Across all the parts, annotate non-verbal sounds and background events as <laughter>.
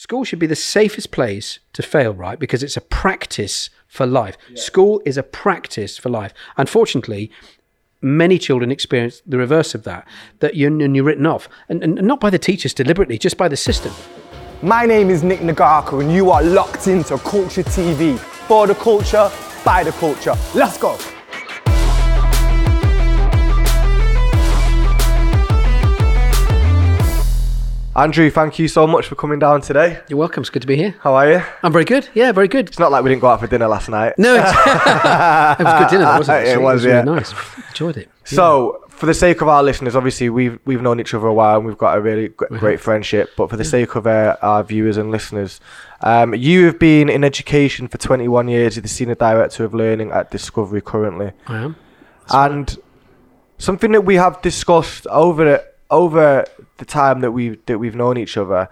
School should be the safest place to fail, right? Because it's a practice for life. School is a practice for life. Unfortunately, many children experience the reverse of that, that you're, and you're written off. And, and not by the teachers deliberately, just by the system. My name is Nick Nagaka, and you are locked into Culture TV. For the culture, by the culture. Let's go. Andrew, thank you so much for coming down today. You're welcome. It's good to be here. How are you? I'm very good. Yeah, very good. It's not like we didn't go out for dinner last night. No, it's, <laughs> it was good dinner, wasn't it? It was, really yeah. nice. Enjoyed it. So, for the sake of our listeners, obviously we've we've known each other a while and we've got a really g- great friendship. But for the sake of our, our viewers and listeners, um, you have been in education for 21 years. You're the senior director of learning at Discovery currently, I am. and something that we have discussed over over the time that we that we've known each other,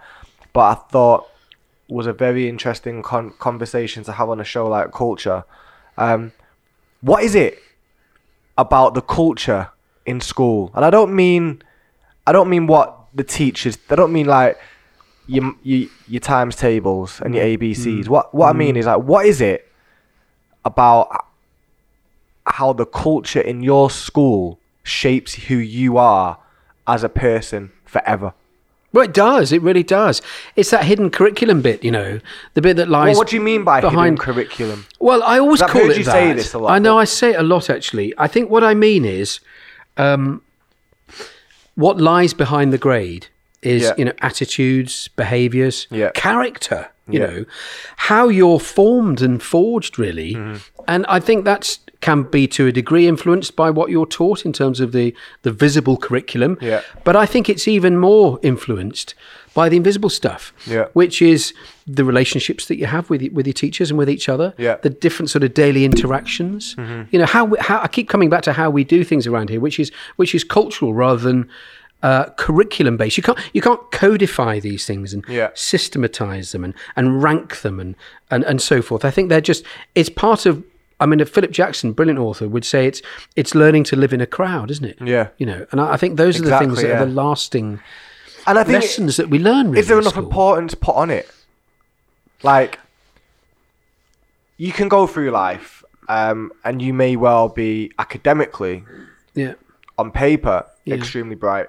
but I thought was a very interesting con- conversation to have on a show like Culture. Um, what is it about the culture in school? And I don't mean, I don't mean what the teachers. I don't mean like your your, your times tables and your ABCs. What what I mean is like, what is it about how the culture in your school shapes who you are as a person forever? Well, it does. It really does. It's that hidden curriculum bit, you know, the bit that lies. Well, what do you mean by hidden behind curriculum? Well, I always call heard it you that. say this a lot, I know but- I say it a lot actually. I think what I mean is, um, what lies behind the grade is Yeah. you know attitudes, behaviours, Yeah. character. You Yeah. know, how you're formed and forged, really. Mm-hmm. And I think that's can be to a degree influenced by what you're taught in terms of the the visible curriculum. Yeah. But I think it's even more influenced by the invisible stuff, Yeah. which is the relationships that you have with with your teachers and with each other, Yeah. the different sort of daily interactions. You know how, we, how I keep coming back to how we do things around here, which is which is cultural rather than uh, curriculum based. You can't you can't codify these things and Yeah. systematize them and, and rank them and, and and so forth. I think they're just it's part of. I mean, Philip Jackson, brilliant author, would say it's it's learning to live in a crowd, isn't it? Yeah. You know, and I, I think those are the things that are the lasting And I think lessons that we learn. Really, is there enough school. importance put on it? Like, you can go through life, um, and you may well be academically, Yeah. on paper, Yeah. extremely bright.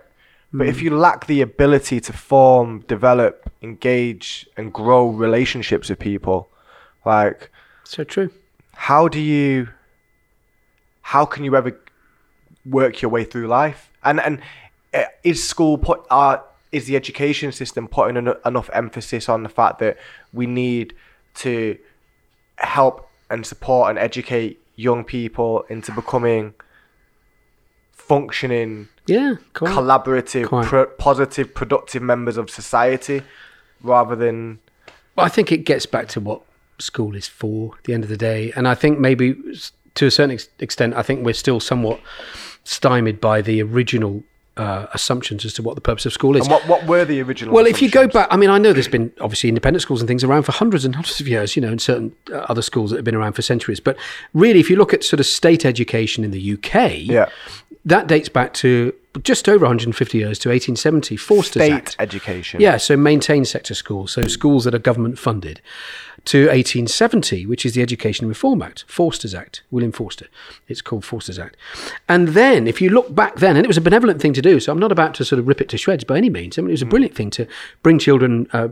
But if you lack the ability to form, develop, engage, and grow relationships with people, like, So true. How do you how can you ever work your way through life and and uh, is school put uh, is the education system putting en- enough emphasis on the fact that we need to help and support and educate young people into becoming functioning Yeah. Quite. collaborative pro- positive productive members of society rather than Well, I think it gets back to what school is for at the end of the day. And I think maybe to a certain ex- extent, I think we're still somewhat stymied by the original uh, assumptions as to what the purpose of school is. and what, what were the original Well, if you go back, I mean, I know there's been obviously independent schools and things around for hundreds and hundreds of years, you know, and certain uh, other schools that have been around for centuries. But really, if you look at sort of state education in the UK, Yeah. that dates back to just over 150 years to 1870, Forster's state Act. education Yeah, so maintained sector schools, so schools that are government funded, to 1870, which is the Education Reform Act, Forster's Act, William Forster. It's called Forster's Act. And then, if you look back then, and it was a benevolent thing to do, so I'm not about to sort of rip it to shreds by any means. I mean, it was a brilliant thing to bring children, uh,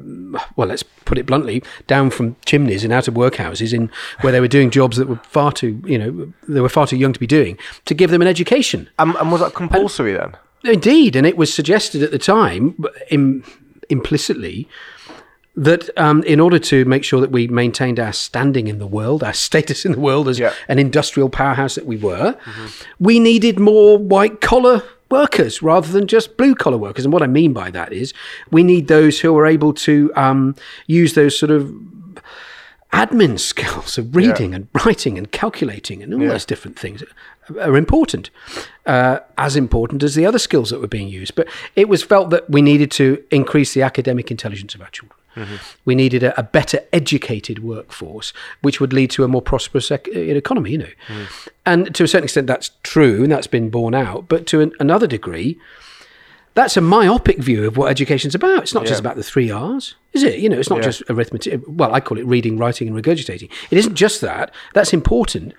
well, let's put it bluntly, down from chimneys and out of workhouses in where they were doing jobs that were far too, you know, they were far too young to be doing, to give them an education. And, and was that compulsory then? Indeed, and it was suggested at the time, Im- implicitly, that um, in order to make sure that we maintained our standing in the world, our <laughs> status in the world as Yeah. an industrial powerhouse that we were, we needed more white collar workers rather than just blue collar workers. And what I mean by that is we need those who are able to um, use those sort of admin skills of reading and writing and calculating and all those different things are important, uh, as important as the other skills that were being used. But it was felt that we needed to increase the academic intelligence of our children. We needed a, a better educated workforce, which would lead to a more prosperous ec- uh, economy, you know. And to a certain extent, that's true, and that's been borne out. But to an, another degree, That's a myopic view of what education's about. It's not just about the three R's, is it? You know, it's not Yeah. just arithmetic. Well, I call it reading, writing, and regurgitating. It isn't just that. That's important.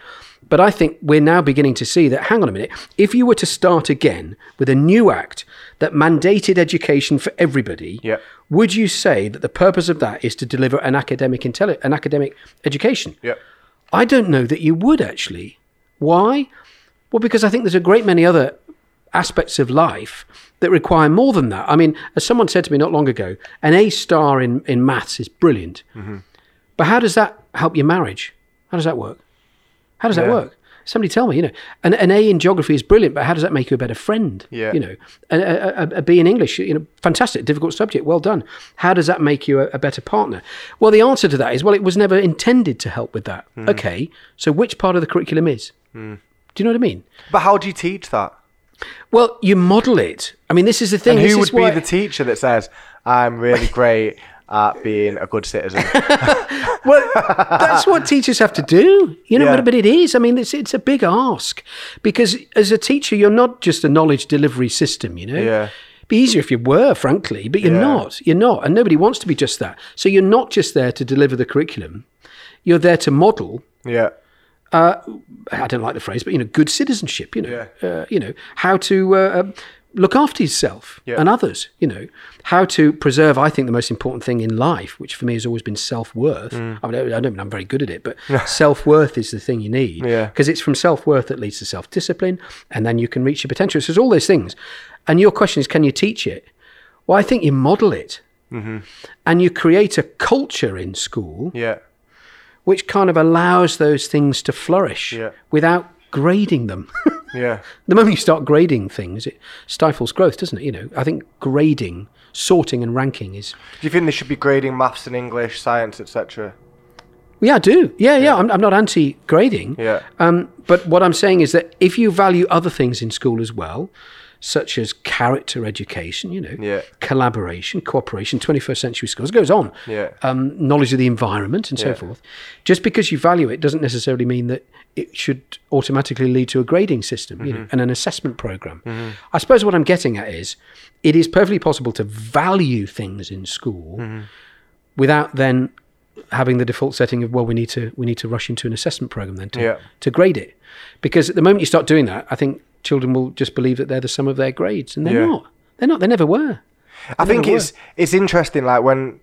But I think we're now beginning to see that, hang on a minute, if you were to start again with a new act that mandated education for everybody, Yeah. would you say that the purpose of that is to deliver an academic intelli- an academic education? Yeah. I don't know that you would actually. Why? Well, because I think there's a great many other aspects of life that require more than that. I mean, as someone said to me not long ago, an A star in, in maths is brilliant. But how does that help your marriage? How does that work? How does that work? Somebody tell me, you know, an, an A in geography is brilliant, but how does that make you a better friend? Yeah. You know, a, a, a- B in English, you know, fantastic, difficult subject, well done. How does that make you a, a better partner? Well, the answer to that is, well, it was never intended to help with that. Hmm. Okay, so which part of the curriculum is? Do you know what I mean? But how do you teach that? Well, you model it. I mean, this is the thing. And who would be the teacher that says, I'm really <laughs> great at being a good citizen? <laughs> Well, that's what teachers have to do, you know. Yeah. But, but it is. I mean, it's it's a big ask because as a teacher, you're not just a knowledge delivery system. You know. Yeah. Be easier if you were, frankly, but you're Yeah. not. You're not, and nobody wants to be just that. So you're not just there to deliver the curriculum. You're there to model. yeah. I don't like the phrase, but you know, good citizenship. You know, uh, you know how to uh, um, look after yourself Yeah. and others. You know how to preserve. I think the most important thing in life, which for me has always been self worth. Mm. I mean, I don't mean I'm very good at it, but <laughs> self worth is the thing you need. Yeah. because it's from self worth that leads to self discipline, and then you can reach your potential. So there's all those things. And your question is, can you teach it? Well, I think you model it. And you create a culture in school Yeah. Which kind of allows those things to flourish Yeah. without grading them. <laughs> Yeah. the moment you start grading things, it stifles growth, doesn't it? You know, I think grading, sorting, and ranking is. Do you think they should be grading maths and English, science, etc.? Yeah, I do. Yeah, yeah. I'm, I'm not anti-grading. Yeah. Um, but what I'm saying is that if you value other things in school as well, such as character education, you know, Yeah. collaboration, cooperation, 21st century skills, it goes on. Yeah. Um, knowledge of the environment and so Yeah. forth. Just because you value it doesn't necessarily mean that it should automatically lead to a grading system, you know, Mm-hmm. and an assessment program. I suppose what I'm getting at is it is perfectly possible to value things in school Mm-hmm. without then having the default setting of well we need to we need to rush into an assessment program then to, Yeah. to grade it because at the moment you start doing that i think children will just believe that they're the sum of their grades and they're Yeah. not they're not they never were I think never it's it's interesting. Like when,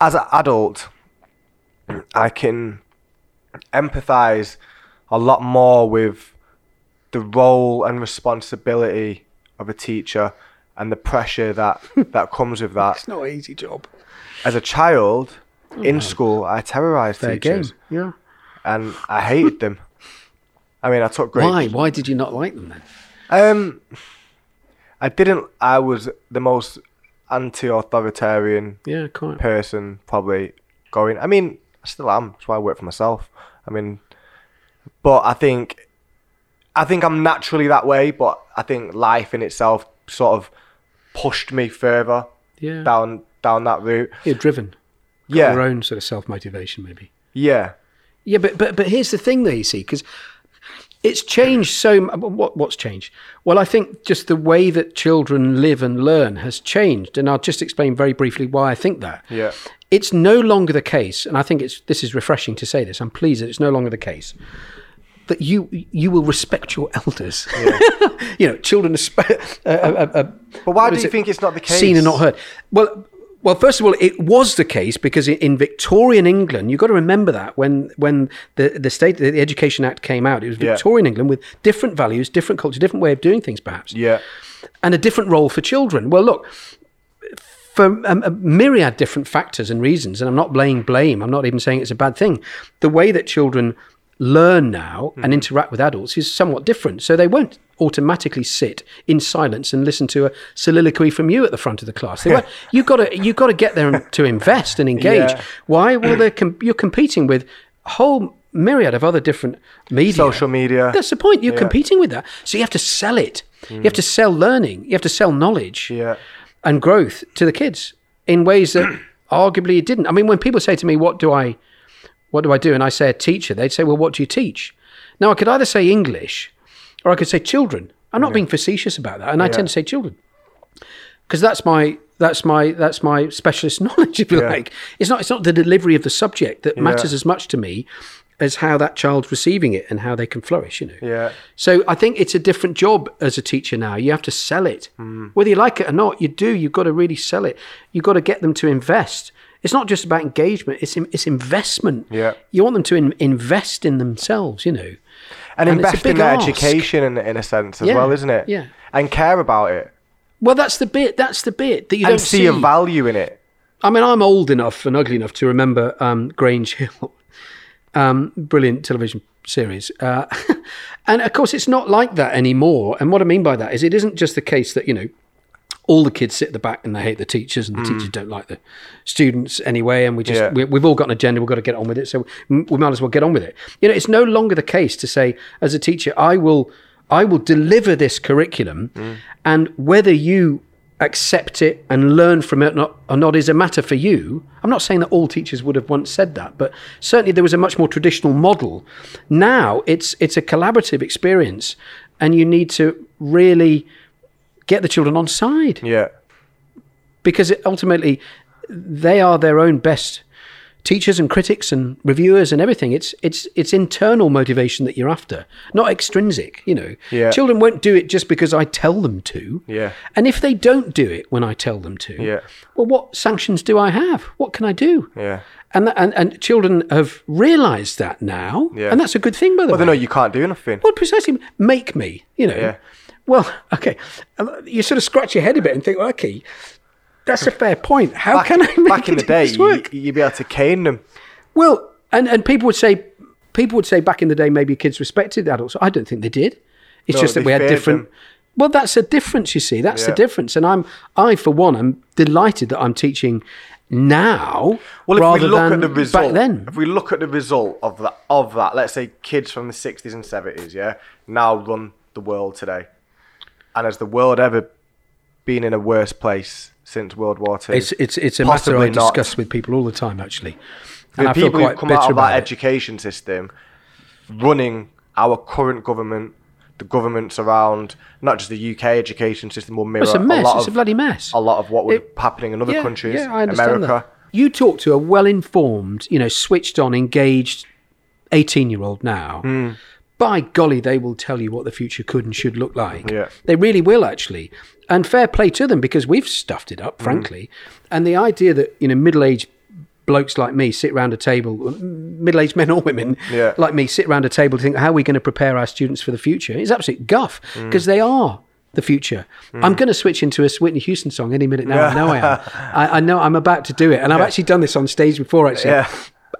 as an adult, <clears throat> I can empathize a lot more with the role and responsibility of a teacher and the pressure that <laughs> that comes with that. It's not an easy job As a child in school, I terrorized fair game teachers yeah and I hated them. I mean, I took great. why why did you not like them then Um, I didn't. I was the most anti-authoritarian yeah quite person probably going. I mean, I still am. That's why I work for myself. I mean, but I think, I think I'm naturally that way. But I think life in itself sort of pushed me further yeah down down that route. you're driven Got Yeah, your own sort of self-motivation maybe yeah, Yeah, but but but here's the thing, though. You see, because it's changed so. What what's changed? Well, I think just the way that children live and learn has changed, and I'll just explain very briefly why I think that. yeah, It's no longer the case, and I think it's this is refreshing to say this. I'm pleased that it's no longer the case that you you will respect your elders. <laughs> you know, children are. Uh, uh, uh, But why do you it? think it's not the case? Seen and not heard. Well, well, first of all, it was the case because in- Victorian England, you've got to remember that when when the the state the Education Act came out, it was Yeah. Victorian England with different values, different culture, different way of doing things, perhaps, Yeah, and a different role for children. Well, look. For um, a myriad different factors and reasons, and I'm not blaming blame. I'm not even saying it's a bad thing. The way that children learn now and interact with adults is somewhat different. So they won't automatically sit in silence and listen to a soliloquy from you at the front of the class. They won't. <laughs> You've got to you've got to get there to invest and engage. Yeah. Why? Well, they're com- you're competing with a whole myriad of other different media. social media. That's the point. You're Yeah. competing with that. So you have to sell it. You have to sell learning. You have to sell knowledge yeah, and growth to the kids in ways that <clears throat> arguably it didn't. I mean, when people say to me, "What do I, what do I do?" and I say a teacher, they'd say, "Well, what do you teach?" Now, I could either say English, or I could say children. I'm not being facetious about that, and I tend to say children because that's my that's my that's my specialist <laughs> knowledge, if you Yeah. like. It's not it's not the delivery of the subject that matters as much to me as how that child's receiving it and how they can flourish. You know. Yeah. So I think it's a different job as a teacher now. You have to sell it, hmm. whether you like it or not. You do. You've got to really sell it. You've got to get them to invest. It's not just about engagement. It's in- it's investment. Yeah. You want them to in, invest in themselves. You know. And, And invest in their ask. education in, in a sense as Yeah, well, isn't it? yeah. And care about it. Well, that's the bit. That's the bit that you and don't see, a value in it. I mean, I'm old enough and ugly enough to remember um, Grange Hill, <laughs> um, brilliant television series. Uh, <laughs> and of course, it's not like that anymore. And what I mean by that is it isn't just the case that, you know, all the kids sit at the back and they hate the teachers and the hmm. teachers don't like the students anyway. And we just, Yeah. we, we've all got an agenda. We've got to get on with it. So we might as well get on with it. You know, it's no longer the case to say, as a teacher, I will, I will deliver this curriculum hmm. and whether you accept it and learn from it or not, or not is a matter for you. I'm not saying that all teachers would have once said that, but certainly there was a much more traditional model. Now it's it's a collaborative experience, and you need to really get the children on side Yeah. because it, ultimately they are their own best teachers and critics and reviewers and everything it's it's it's internal motivation that you're after not extrinsic you know Yeah. children won't do it just because i tell them to Yeah. and if they don't do it when i tell them to Yeah. well what sanctions do i have what can i do Yeah. and that, and, and children have realized that now Yeah. and that's a good thing by the Well, way they know you can't do nothing. well, precisely. Make me, you know. Yeah. Well, <laughs> okay. Um, You sort of scratch your head a bit and think, well, okay, that's a fair point. How Back, can I make back in the <laughs> day, you, work? you'd be able to cane them. Well, and, and people would say, people would say back in the day, maybe kids respected adults. I don't think they did. It's No, just that we had different. them. Well, that's a difference, you see. That's the difference. And I'm, I for one, I'm delighted that I'm teaching now Well, if rather we look than at the result, back then. if we look at the result of that, of that, let's say kids from the sixties and seventies, yeah, now run the world today, and has the world ever been in a worse place since World War Two? It's it's it's a matter I Possibly not. discuss with people all the time, actually. the And I feel people who've quite come bitter out of about that it. education system, running our current government, the governments around, not just the UK education system, will mirror It's a mess. lot It's of a bloody mess. a lot of what was It- happening in other yeah, countries, Yeah, I understand America. that. You talk to a well-informed, you know, switched-on, engaged eighteen-year-old now. Hmm. By golly, they will tell you what the future could and should look like. Yeah. They really will, actually. And fair play to them because we've stuffed it up, mm. frankly. And the idea that you know middle-aged blokes like me sit around a table, middle-aged men or women Yeah. like me sit around a table to think how are we going to prepare our students for the future It's absolute guff mm. because they are the future. Mm. I'm going to switch into a Whitney Houston song any minute now. I know I am. <laughs> I, I know I'm about to do it, and I've actually done this on stage before. Actually, Yeah.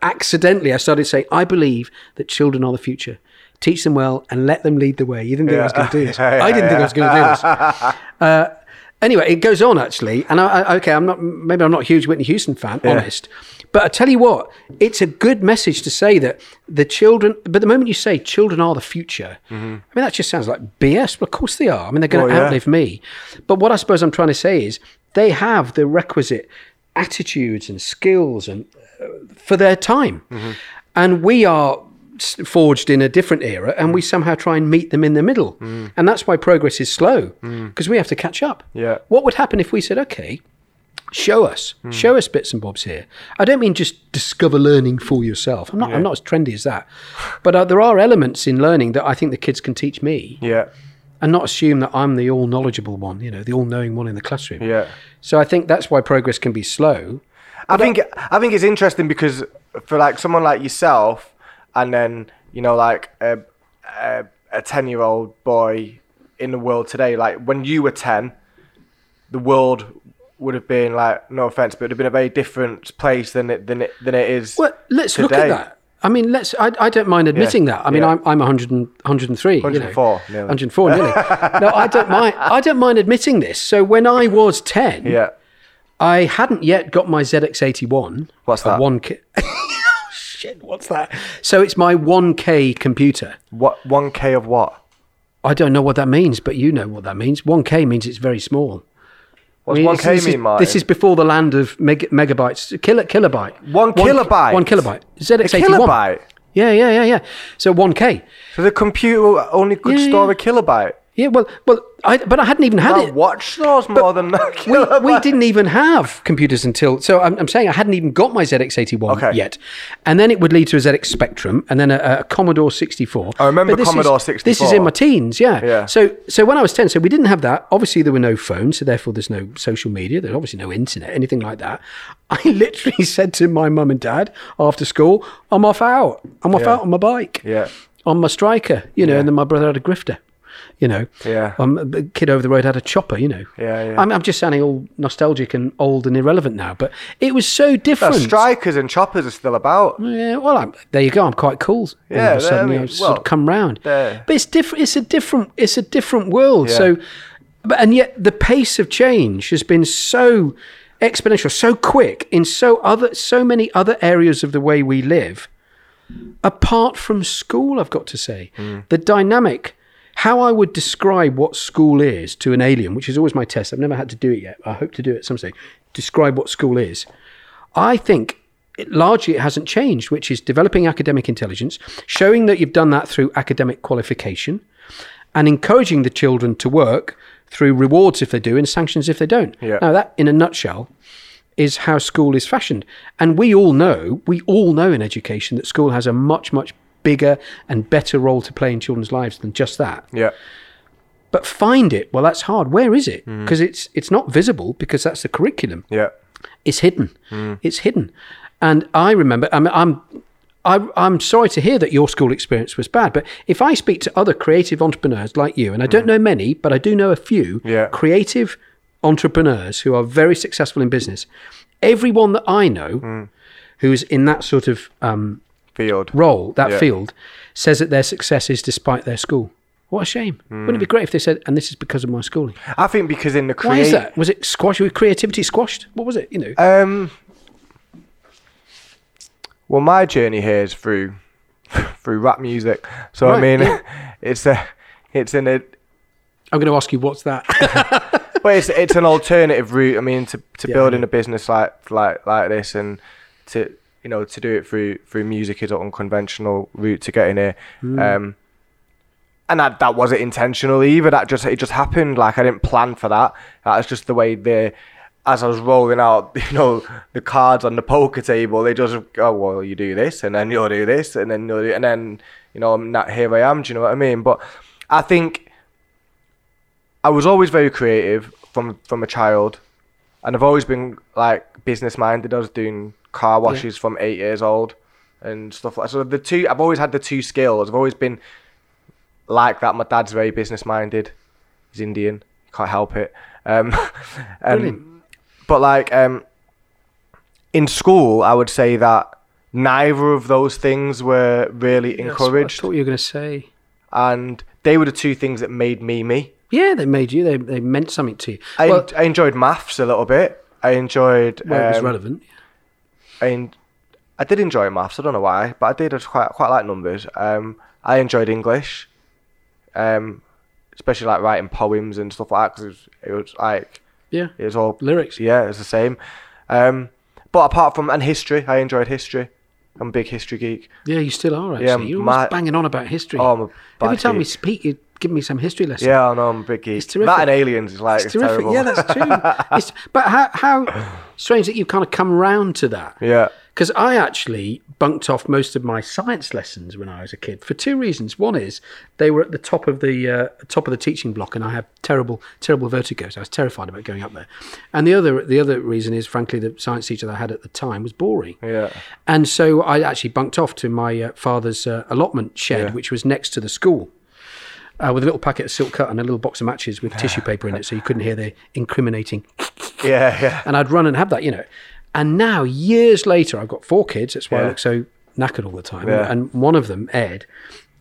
accidentally, I started saying, "I believe that children are the future. Teach them well and let them lead the way." You <laughs> didn't think I was going to do this. Yeah, I didn't yeah, think I was going to do this. Uh, anyway, it goes on actually, and I, I, okay, I'm not maybe I'm not a huge Whitney Houston fan, honest, but I tell you what, it's a good message to say that the children. But the moment you say children are the future, I mean that just sounds like BS. But of course they are. I mean they're going to Well, yeah. outlive me. But what I suppose I'm trying to say is they have the requisite attitudes and skills and uh, for their time, and we are forged in a different era and we mm. somehow try and meet them in the middle. Mm. And that's why progress is slow mm. because we have to catch up. Yeah. what would happen if we said okay show us. Show us bits and bobs here. I don't mean just discover learning for yourself. I'm not i'm not as trendy as that. But uh, there are elements in learning that i think the kids can teach me. Yeah, and not assume that i'm the all knowledgeable one you know the all knowing one in the classroom. Yeah. so i think that's why progress can be slow. I think I think it's interesting because for like someone like yourself, and then you know like a a, ten year old boy in the world today, like when you were ten, the world would have been like no offense, but it would have been a very different place than it than it than it is. Well, let's look at that. I mean, let's. I, I don't mind admitting that. I mean, yeah. I'm I'm 100 and, 103. 104 You know, nearly. 104 nearly. <laughs> no, I don't mind. I don't mind admitting this. So when I was 10, Yeah, I hadn't yet got my ZX81. What's that? 1K. <laughs> Shit, what's that? So it's my 1K computer. what one k of what? I don't know what that means, but you know what that means. 1K means it's very small. What's I mean, one this- k this mean, is, Martin? This is before the land of meg- megabytes. Kilo, kilobyte. One kilobyte? One kilobyte. ZX81. A kilobyte. Yeah, yeah, yeah, yeah. So 1K. So the computer only could Yeah, store yeah. a kilobyte. Yeah, well, well, I, but I hadn't even had it. watched those more than we, <laughs> we didn't even have computers until so I'm, I'm saying I hadn't even got my ZX81 Okay. yet, and then it would lead to a ZX Spectrum and then a, a Commodore 64. I remember this Commodore is, This is in my teens, yeah. Yeah. So so when I was 10, so we didn't have that. Obviously there were no phones, so therefore there's no social media. There's obviously no internet, anything like that. I <laughs> literally said to my mum and dad after school, "I'm off out. I'm off Yeah. out on my bike." Yeah. on my striker, you know, Yeah. and then my brother had a grifter, you know. Yeah. Um, a kid over the road had a chopper, you know. Yeah, yeah. I'm, I'm just sounding all nostalgic and old and irrelevant now, but it was so different. strikers and choppers are still about. yeah, well, I'm, there you go. I'm quite cool. all Yeah, of a sudden, I you know, mean, sort of come round. they're- But it's different. It's a different. It's a different world. Yeah. So, but and yet the pace of change has been so exponential, so quick in so other, so many other areas of the way we live. Apart from school, I've got to say, the dynamic. How I would describe what school is to an alien, which is always my test. I've never had to do it yet. I hope to do it some stage. Describe what school is. I think it, largely it hasn't changed, which is developing academic intelligence, showing that you've done that through academic qualification, and encouraging the children to work through rewards if they do and sanctions if they don't. Yeah. Now, that in a nutshell is how school is fashioned. And we all know, we all know in education that school has a much, much bigger and better role to play in children's lives than just that. Yeah. but find it. Well that's hard. Where is it? Mm. Because it's it's not visible because that's the curriculum. Yeah. it's hidden. Mm. It's hidden. And i remember i mean i'm I, I'm sorry to hear that your school experience was bad, but if I speak to other creative entrepreneurs like you, and I don't mm. know many, but I do know a few Yeah. creative entrepreneurs who are very successful in business, everyone that I know who's in that sort of um, Field. role, that Yeah. field, says that their success is despite their school. What a shame. Wouldn't it be great if they said, and this is because of my schooling? I think because in the Why is that? Was it squashed? Was creativity squashed? What was it? You know? Um. Well, my journey here is through <laughs> through rap music. So I mean, <laughs> it's a it's in a I'm going to ask you, what's that? <laughs> but it's it's an alternative route. I mean, to to building a business like like like this and to you know to do it through through music is an unconventional route to getting here. Hmm. Um, and that that wasn't intentional either. That just it just happened. Like I didn't plan for that. That's just the way the as I was rolling out, <laughs> you know, the cards on the poker table, they just go, well, you do this, and then you'll do this, and then you'll do, and then you know, I'm not here. I am. Do you know what I mean? But I think I was always very creative from from a child, and I've always been like business minded. I was doing car washes from eight years old and stuff like. That. So the two, I've always had the two skills. I've always been like that. My dad's very business minded. He's Indian. Can't help it. Um, <laughs> and, but like um, in school, I would say that neither of those things were really That's what encouraged, I thought you were going to say. and they were the two things that made me me. Yeah, they made you. They, they meant something to you. I, well, I enjoyed maths a little bit. I enjoyed. well, it was um, relevant. En- I did enjoy maths. I don't know why, but I did. I quite quite like numbers. Um, I enjoyed English, um, especially like writing poems and stuff like that because it, was- it was like Yeah. it was all Lyrics. Yeah, it's the same. Um, but apart from and history, I enjoyed history. I'm a big history geek. Yeah, you still are, actually. Yeah, You're my- banging on about history. Oh, Every time we speak, you give me some history lesson. Yeah, I know I'm a big geek. It's terrific. That and aliens is like It's it's, terrific. terrible. Yeah, that's true. <laughs> it's, but how, how strange that you've kind of come round to that. yeah. Because I actually bunked off most of my science lessons when I was a kid for two reasons. One is they were at the top of the uh, top of the teaching block, and I had terrible, terrible vertigo. So I was terrified about going up there. And the other, the other reason is, frankly, the science teacher that I had at the time was boring. Yeah. And so I actually bunked off to my uh, father's uh, allotment shed, Yeah. which was next to the school. Uh, with a little packet of silk cut and a little box of matches with tissue paper in it, so you couldn't hear the incriminating <laughs> Yeah, yeah. and I'd run and have that, you know. And now, years later, I've got four kids. That's why I Yeah. look so knackered all the time. Yeah. And one of them, Ed,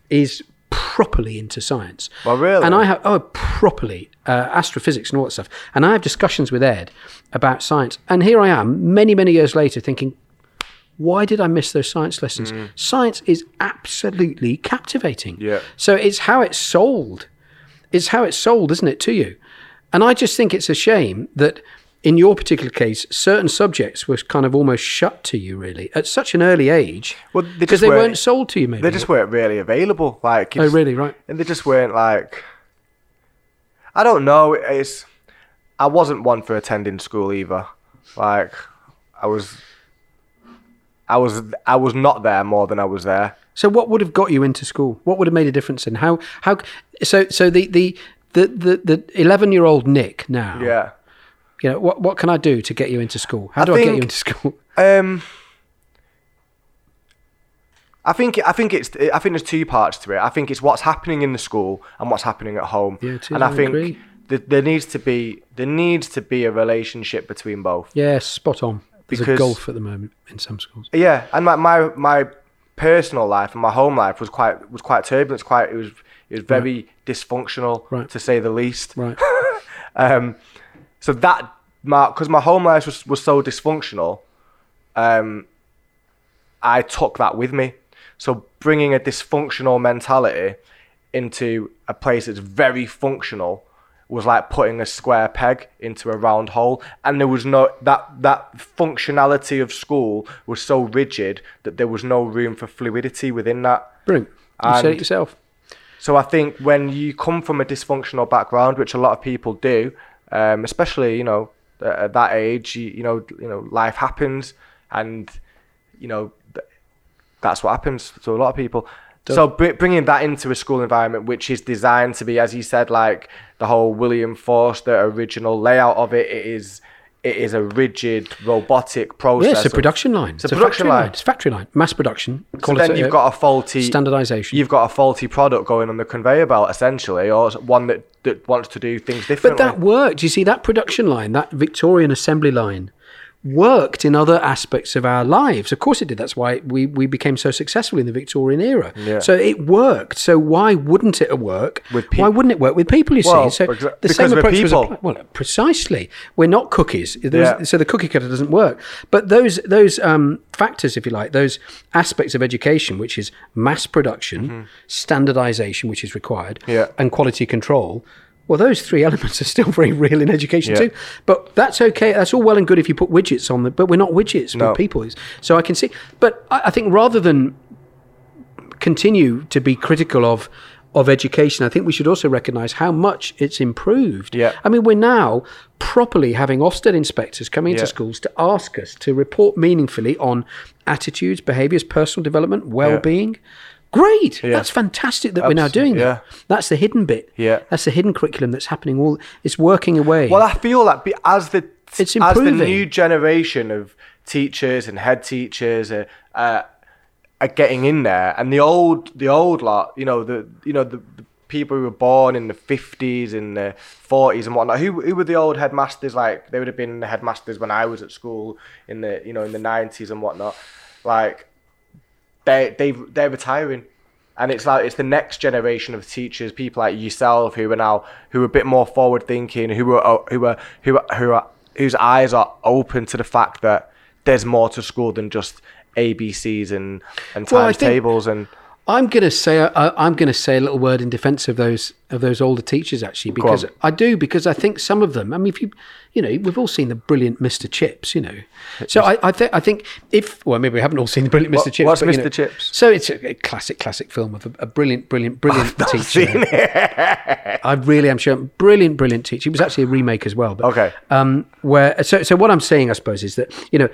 is properly into science. Well, really? And I have oh properly uh, astrophysics and all that stuff. And I have discussions with Ed about science. And here I am, many many years later, thinking. Why did I miss those science lessons? Science is absolutely captivating. Mm. Yeah. So it's how it's sold. It's how it's sold, isn't it, to you? And I just think it's a shame that in your particular case, certain subjects were kind of almost shut to you, really, at such an early age. Well, they because they weren't- weren't sold to you, maybe. They just weren't really available. Like, oh, really? Right. And they just weren't like. I don't know. It's I wasn't one for attending school either. Like I was, I was, I was not there more than I was there. So what would have got you into school? What would have made a difference? in how how so so the the the the, the eleven year old Nick now. Yeah. You know what what can I do to get you into school? How I do I get you into school? <laughs> Um, I think I think it's I think there's two parts to it. I think it's what's happening in the school and what's happening at home. Yeah, is, and I, I think th- there needs to be there needs to be a relationship between both. Yeah, spot on. There's a Because- golf at the moment in some schools. Yeah, and my, my my personal life and my home life was quite was quite turbulent. It's quite it was it was very dysfunctional Right. to say the least. Right. <laughs> Um, so that my because my home life was was so dysfunctional, um, I took that with me. So bringing a dysfunctional mentality into a place that's very functional was like putting a square peg into a round hole and there was no that that functionality of school was so rigid that there was no room for fluidity within that Brilliant. You said it yourself. so I think when you come from a dysfunctional background, which a lot of people do, um, especially you know at at that age, you, you know you know life happens, and you know th- that's what happens to a lot of people. So br- bringing that into a school environment, which is designed to be, as you said, like the whole William Forster original layout of it, it is it is a rigid robotic process. Yeah, it's a production line. It's, a production line. It's a factory line. Mass production. So then you've got a faulty standardization. You've got a faulty product going on the conveyor belt, essentially, or one that, that wants to do things differently. But that worked. You see, that production line, that Victorian assembly line, worked in other aspects of our lives. Of course it did. That's why we, we became so successful in the Victorian era. Yeah. So it worked. So why wouldn't it work? With peop- why wouldn't it work with people, you Well, see? So because- the same approach was applied. Well, precisely. We're not cookies. Yeah. So the cookie cutter doesn't work. But those those um, factors, if you like, those aspects of education, which is mass production, standardization, which is required, Mm-hmm. Yeah. and quality control. Well, those three elements are still <laughs> very real in education Yeah. too. But that's okay. That's all well and good if you put widgets on them. But we're not widgets. No. We're people. So I can see. But I, I think rather than continue to be critical of of education, I think we should also recognise how much it's improved. Yeah. I mean, we're now properly having Ofsted inspectors coming into Yeah. schools to ask us to report meaningfully on attitudes, behaviours, personal development, well-being. Great. That's fantastic that we're now doing that. yeah. That's the hidden bit. Yeah. That's the hidden curriculum that's happening all it's working away. well, I feel that be, as the It's improving. as the new generation of teachers and head teachers are, uh, are getting in there, and the old the old lot, you know, the you know the, the people who were born in the fifties and the forties and whatnot. Who who were the old headmasters? Like they would have been the headmasters when I was at school in the you know in the nineties and whatnot. Like they they they're retiring, and it's like it's the next generation of teachers, people like yourself who are now who are a bit more forward thinking, who are uh, who are who are, who are whose eyes are open to the fact that there's more to school than just ABCs and and Well, times think- tables and I'm going to say I, I'm going to say a little word in defence of those of those older teachers actually because. I do because I think some of them. I mean, if you you know we've all seen the brilliant Mr. Chips, you know. So I I, th- I think if well maybe we haven't all seen the brilliant Mr. What- Chips. what's but, Mr. know, Chips? So it's a, classic classic film of a, a brilliant brilliant brilliant teacher. seen I really am sure brilliant brilliant teacher. It was actually a remake as well. But, Okay. um, where so so what I'm saying, I suppose, is that you know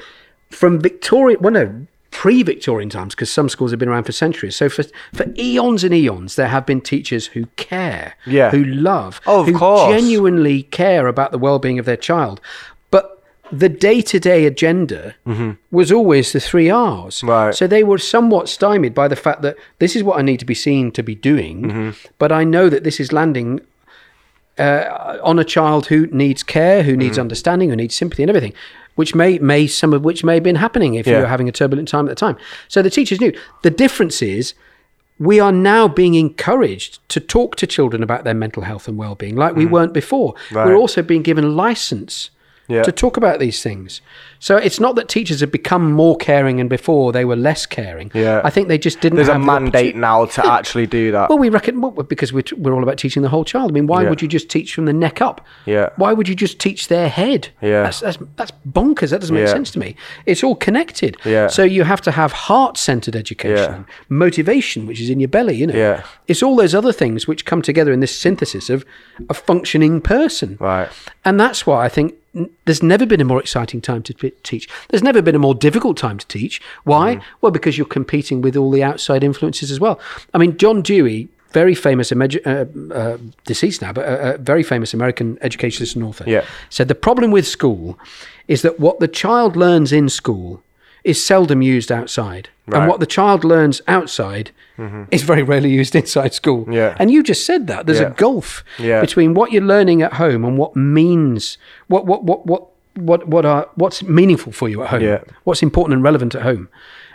from Victoria, well, no, pre-Victorian times, because some schools have been around for centuries. So for for eons and eons, there have been teachers who care, Yeah. who love, Oh, who course. genuinely care about the well-being of their child, but. The day-to-day agenda was always the three R's. Mm-hmm. Right. So they were somewhat stymied by the fact that this is what I need to be seen to be doing, Mm-hmm. but I know that this is landing uh, on a child who needs care, who Mm. needs understanding, who needs sympathy and everything, which may, may some of which may have been happening if you Yeah. were having a turbulent time at the time. So the teachers knew. The difference is we are now being encouraged to talk to children about their mental health and well-being like we weren't before. Mm. Right. We're also being given license Yeah. to talk about these things. So it's not that teachers have become more caring and before they were less caring. Yeah. I think they just didn't There's a the mandate now to <laughs> actually do that. Well, we reckon well, because we're, we're all about teaching the whole child. I mean, why Yeah. would you just teach from the neck up? Yeah. Why would you just teach their head? Yeah. That's that's, that's bonkers. That doesn't make Yeah. sense to me. It's all connected. Yeah. So you have to have heart-centered education, motivation, which is in your belly. You know. Yeah. It's all those other things which come together in this synthesis of a functioning person. Right. And that's why I think there's never been a more exciting time to teach. There's never been a more difficult time to teach. Why? Well, because you're competing with all the outside influences as well. I mean, John Dewey, very famous, uh, uh, deceased now, but a, a very famous American educationist and author, Yeah. said the problem with school is that what the child learns in school is seldom used outside. And what the child learns outside is very rarely used inside school. Yeah. And you just said that. There's Yeah. a gulf Yeah. between what you're learning at home and what means what what what what what what are what's meaningful for you at home. Yeah. What's important and relevant at home.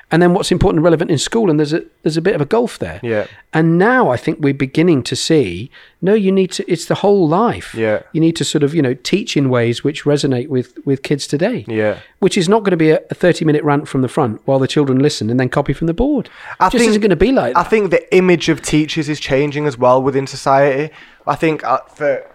And then what's important and relevant in school and there's a there's a bit of a gulf there. Yeah. And now I think we're beginning to see no you need to it's the whole life. Yeah. You need to sort of, you know, teach in ways which resonate with with kids today. Yeah. Which is not going to be a, a 30 minute rant from the front while the children listen and then copy from the board. I Just think- isn't going to be like I think the image of teachers is changing as well within society. I think uh, for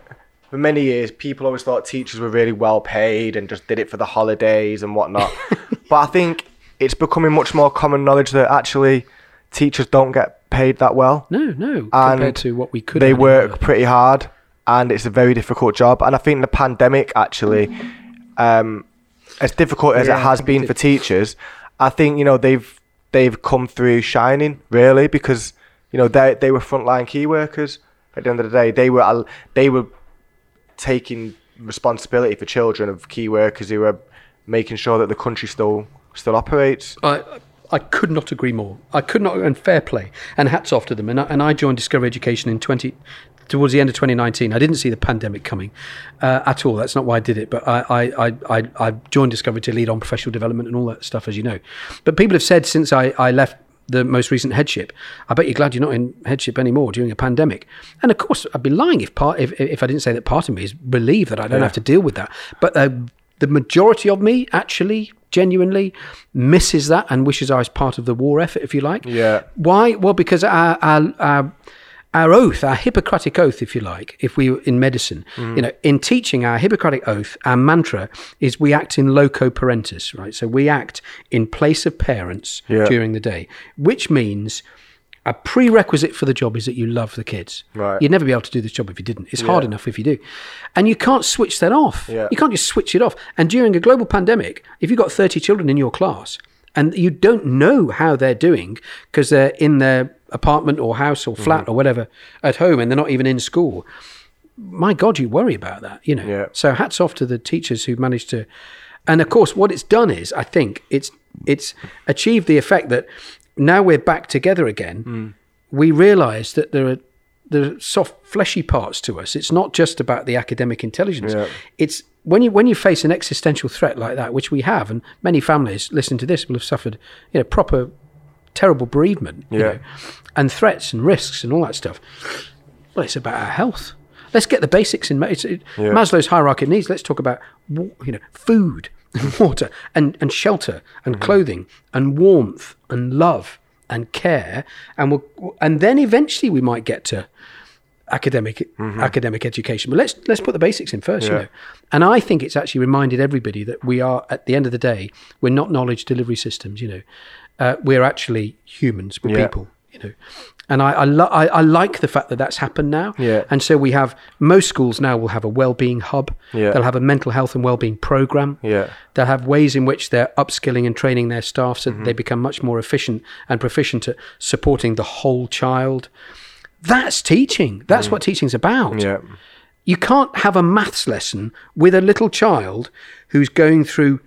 for many years, people always thought teachers were really well paid and just did it for the holidays and whatnot. <laughs> but I think it's becoming much more common knowledge that actually teachers don't get paid that well. No, no, and compared to what we could. They work pretty hard, and it's a very difficult job. And I think the pandemic actually, um, as difficult as Yeah, it has been for teachers, I think you know they've they've come through shining really because you know they they were frontline key workers. At the end of the day, they were they were taking responsibility for children of key workers who are making sure that the country still still operates. I, I could not agree more. I could not, and fair play, and hats off to them. And I, and I joined Discovery Education in 20, towards the end of 2019. I didn't see the pandemic coming uh, at all. That's not why I did it. But I, I, I, I, I joined Discovery to lead on professional development and all that stuff, as you know. But people have said since I, I left the most recent headship, I bet you're glad you're not in headship anymore during a pandemic. And of course, I'd be lying if part if, if I didn't say that part of me is relieved that I don't have to deal with that. But uh, the majority of me actually genuinely misses that and wishes I was part of the war effort, if you like. Yeah. Why? Well, because our our our, our oath, our Hippocratic oath, if you like, if we were in medicine, Mm. you know, in teaching our Hippocratic oath, our mantra is we act in loco parentis, right? So we act in place of parents Yeah. during the day, which means a prerequisite for the job is that you love the kids. Right. You'd never be able to do this job if you didn't. It's hard enough if you do. And you can't switch that off. Yeah. You can't just switch it off. And during a global pandemic, if you've got 30 children in your class and you don't know how they're doing because they're in their apartment or house or Mm-hmm. flat or whatever at home and they're not even in school, my God, you worry about that, you know. Yeah. So hats off to the teachers who managed to, and of course, what it's done is, I think it's it's achieved the effect that now we're back together again. Hmm. We realise that there are the soft, fleshy parts to us. It's not just about the academic intelligence. Yeah. It's when you when you face an existential threat like that, which we have, and many families listening to this will have suffered, you know, proper terrible bereavement, you Yeah. know, and threats and risks and all that stuff. Well, it's about our health. Let's get the basics in. It, Yeah. Maslow's hierarchy of needs. Let's talk about you know food and <laughs> water and, and shelter and Mm-hmm. clothing and warmth and love and care and we'll, and then eventually we might get to academic academic education. But let's let's put the basics in first, you Mm-hmm. Know. And I think it's actually reminded everybody that we are at the end of the day we're not knowledge delivery systems. You know, uh, we're actually humans. We're Yeah. people. You know, and I I, lo- I I like the fact that that's happened now. Yeah. And so we have most schools now will have a well-being hub. Yeah. They'll have a mental health and well-being program. Yeah. They'll have ways in which they're upskilling and training their staff so Mm-hmm. that they become much more efficient and proficient at supporting the whole child. That's teaching. That's what teaching's about. Mm. Yeah. You can't have a maths lesson with a little child who's going through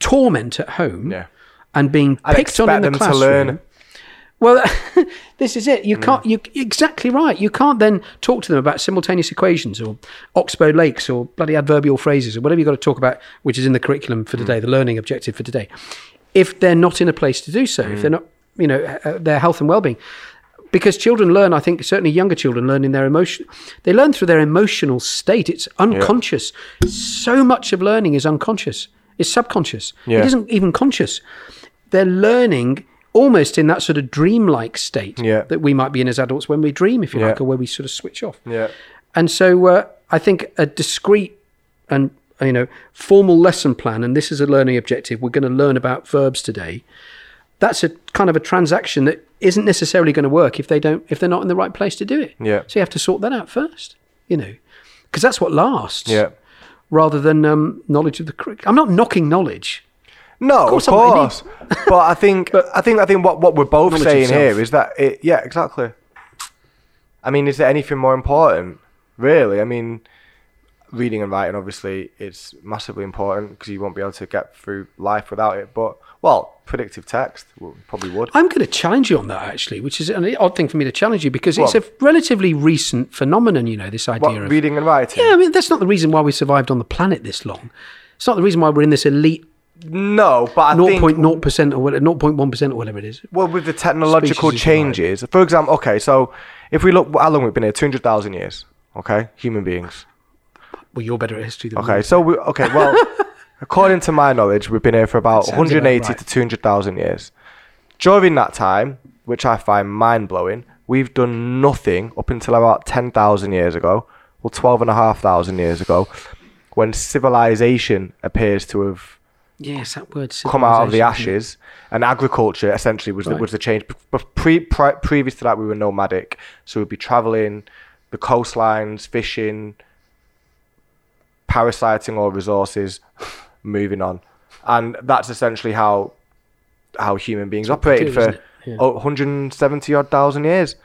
torment at home Yeah. and being I'd picked on in the them to classroom. learn. Well, <laughs> this is it. You Mm. can't. You exactly right. You can't then talk to them about simultaneous equations or oxbow lakes or bloody adverbial phrases or whatever you've got to talk about, which is in the curriculum for Mm. today, the learning objective for today. If they're not in a place to do so, if Mm. they're not, you know, uh, their health and well-being, because children learn. I think certainly younger children learn in their emotion. They learn through their emotional state. It's unconscious. So much of learning is unconscious. It's subconscious. Yeah. It isn't even conscious. They're learning almost in that sort of dreamlike state Yeah. that we might be in as adults when we dream, if you Yeah. like, or where we sort of switch off. Yeah. And so uh, I think a discrete and you know formal lesson plan, and this is a learning objective. We're going to learn about verbs today. That's a kind of a transaction that isn't necessarily going to work if they don't if they're not in the right place to do it. Yeah. So you have to sort that out first. You know, because that's what lasts. Yeah. Rather than um, knowledge of the curriculum. I'm not knocking knowledge. No, of course course. I'm- <laughs> but I think I think I think what, what we're both saying itself. here is that it yeah, exactly. I mean, is there anything more important? Really? I mean, reading and writing obviously it's massively important because you won't be able to get through life without it. But well, predictive text well, probably would. I'm going to challenge you on that actually, which is an odd thing for me to challenge you because it's a relatively recent phenomenon. You know, this idea What, of reading and writing? Yeah, I mean that's not the reason why we survived on the planet this long. It's not the reason why we're in this elite No, but I think 0.0 percent or 0.1 percent or whatever it is. Well, with the technological changes, for example, okay, so if we look, how long we've been here? Two hundred thousand years. Okay, human beings. Well, you're better at history than me. Okay, me. so we okay. Well, <laughs> according to my knowledge, we've been here for about Sounds one hundred eighty about right. to two hundred thousand years. During that time, which I find mind blowing, we've done nothing up until about ten thousand years ago, or twelve and a half thousand years ago, when civilization appears to have Yes, that word. come out of the ashes, and agriculture essentially was the, Right. was the change. But pre, pre, previous to that, we were nomadic, so we'd be traveling the coastlines, fishing, parasiting all resources, moving on, and that's essentially how how human beings operated for? Yeah. oh, 170 odd thousand years.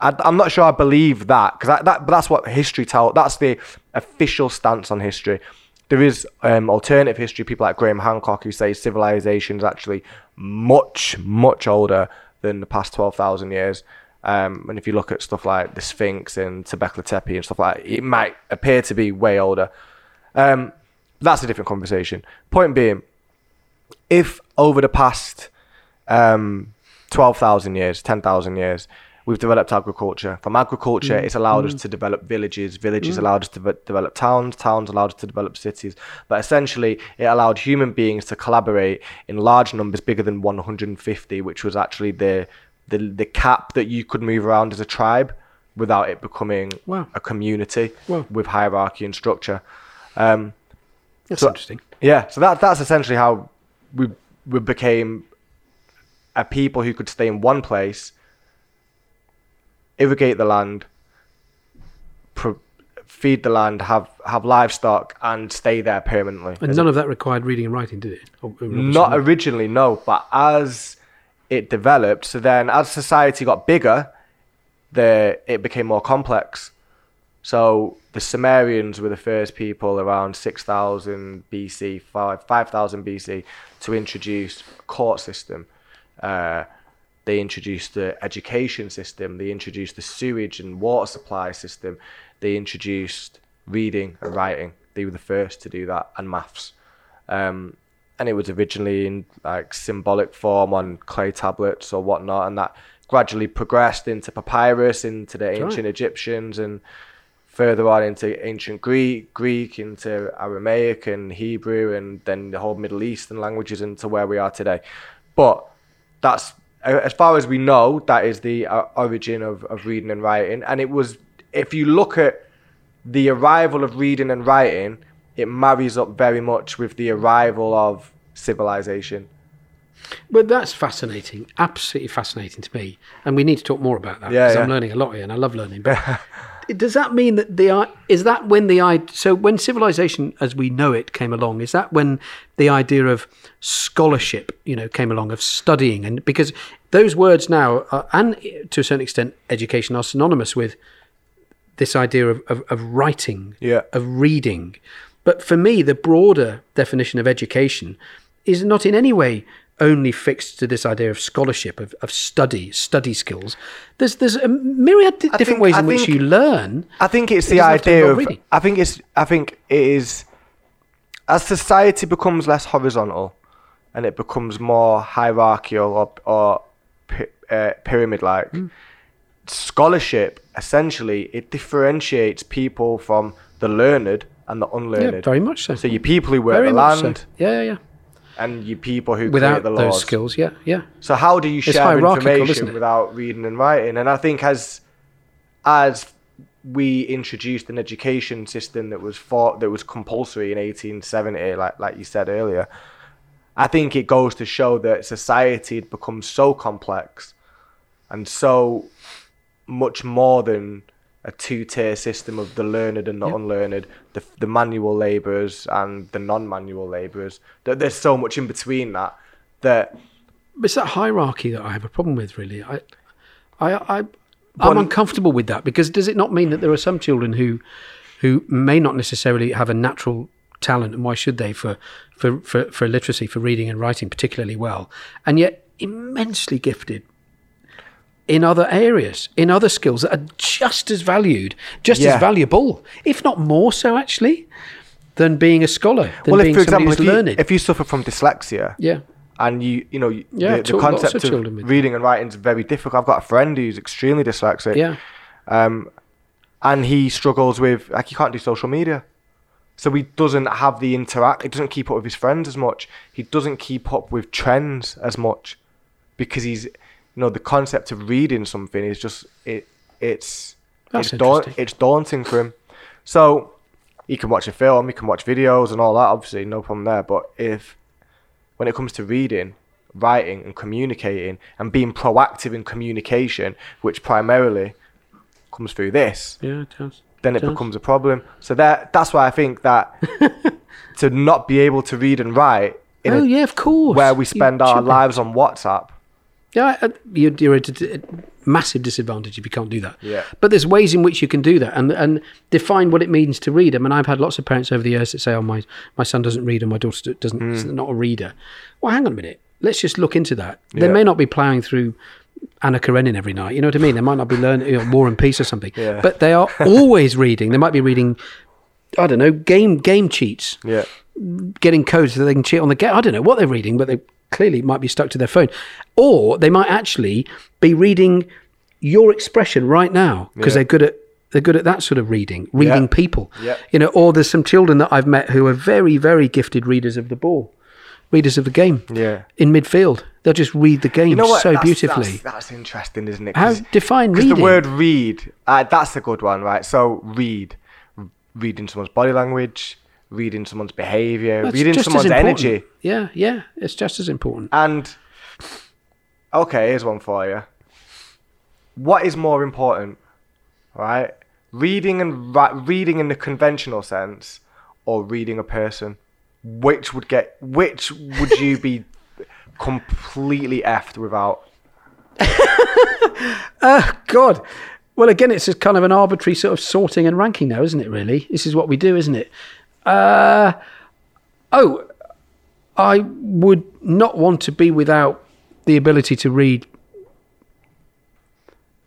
I, I'm not sure I believe that because that, that's what history tells. That's the official stance on history. There is um, alternative history, people like Graham Hancock, who say civilization is actually much, much older than the past 12,000 years. Um, and if you look at stuff like the Sphinx and Göbekli Tepe and stuff like that, it might appear to be way older. Um, that's a different conversation. Point being, if over the past um, 12,000 years, 10,000 years, we've developed agriculture. From agriculture, it's allowed us to develop villages. Villages allowed us to ve- develop towns. Towns allowed us to develop cities. But essentially, it allowed human beings to collaborate in large numbers, bigger than 150, which was actually the the, the cap that you could move around as a tribe without it becoming Wow. a community Wow. with hierarchy and structure. Um, That's So- interesting. yeah, so that that's essentially how we we became a people who could stay in one place, irrigate the land, pro- feed the land, have have livestock, and stay there permanently. And none of that required reading and writing, did it? Or- or Not originally, no, but as it developed, so then as society got bigger, the it became more complex. So the Sumerians were the first people around 6000 BC, 5 5000 BC to introduce a court system. Uh, they introduced the education system. They introduced the sewage and water supply system. They introduced reading and writing. They were the first to do that, and maths. Um, and it was originally in like symbolic form on clay tablets or whatnot, and that gradually progressed into papyrus, into the right. ancient Egyptians, and further on into ancient Greek, Greek into Aramaic and Hebrew, and then the whole Middle Eastern languages into where we are today. But that's as far as we know, that is the uh, origin of, of reading and writing. And it was, if you look at the arrival of reading and writing, it marries up very much with the arrival of civilization. But that's fascinating, absolutely fascinating to me, and we need to talk more about that Yeah, because I'm learning a lot here, and I love learning. But <laughs> does that mean that the is that when the i so when civilization as we know it came along? Is that when the idea of scholarship, you know, came along of studying, and because those words now are, and to a certain extent education are synonymous with this idea of, of, of writing, Yeah. of reading. But for me, the broader definition of education is not in any way only fixed to this idea of scholarship, of, of study, study skills. There's there's a myriad di- different think- ways I in which think- you learn. I think it's It the doesn't have to idea of. reading. I think it's. I think it is. As society becomes less horizontal, and it becomes more hierarchical or, or uh, pyramid-like, Hmm. scholarship essentially it differentiates people from the learned and the unlearned. Yeah, very much so. so your people who work very the much so. land Yeah, yeah, yeah. And your people who Without create the those skills, yeah, yeah. So how do you share information without reading and writing? And I think as as we introduced an education system that was for, that was compulsory in 1870, like like you said earlier, I think it goes to show that society had become so complex and so much more than a two-tier system of the learned and the Yeah. unlearned, the, the manual labourers and the non-manual labourers. That there's so much in between that that It's that hierarchy that I have a problem with, really. I, I, I, I'm But- uncomfortable with that because does it not mean that there are some children who, who may not necessarily have a natural talent, and why should they for, for, for, for literacy, for reading and writing particularly well, and yet immensely gifted in other areas, in other skills that are just as valued, just Yeah. as valuable, if not more so, actually, than being a scholar, than well, if for example, if you, if you suffer from dyslexia yeah. and you you know Yeah, the, the concept of of, reading and writing is very difficult. I've got a friend who's extremely dyslexic. Yeah. Um, and he struggles with like he can't do social media, so he doesn't have the interact. He doesn't keep up with his friends as much. He doesn't keep up with trends as much because he's you know the concept of reading something is just it it's That's it's, it's daunting for him. So he can watch a film, he can watch videos and all that. Obviously, no problem there. But if when it comes to reading, writing, and communicating, and being proactive in communication, which primarily comes through this, Yeah, it does. then it Does. becomes a problem. So that that's why I think that <laughs> to not be able to read and write in oh a, yeah, of course. where we You spend our lives on WhatsApp. Yeah, uh, you're, you're at a massive disadvantage if you can't do that. Yeah. But there's ways in which you can do that and and define what it means to read. I mean, I've had lots of parents over the years that say, "Oh, my my son doesn't read, and my daughter doesn't is not a reader." Well, hang on a minute. Let's just look into that. They may not be ploughing through Anna Karenin every night. You know what I mean? They might not be learning you know, War and Peace or something. Yeah. But they are <laughs> always reading. They might be reading. I don't know game game cheats Yeah. getting codes so they can cheat on the game. I don't know what they're reading, but they clearly might be stuck to their phone. Or they might actually be reading your expression right now because Yeah. they're good at they're good at that sort of reading, reading Yeah. people. Yeah. You know, or there's some children that I've met who are very, very gifted readers of the ball, readers of the game. Yeah. In midfield, they'll just read the game You know so That's- beautifully. That's, that's interesting, isn't it? How define Because the word read, uh, that's a good one, right? So read, reading someone's body language, reading someone's behaviour, reading someone's energy. Yeah, yeah, it's just as important. And okay, here's one for you. What is more important, right? Reading and ri- reading in the conventional sense, or reading a person? Which would get? Which would you be <laughs> completely effed without? Oh <laughs> god. Well, again, it's just kind of an arbitrary sort of sorting and ranking now, isn't it, really? This is what we do, isn't it? Uh, oh, I would not want to be without the ability to read.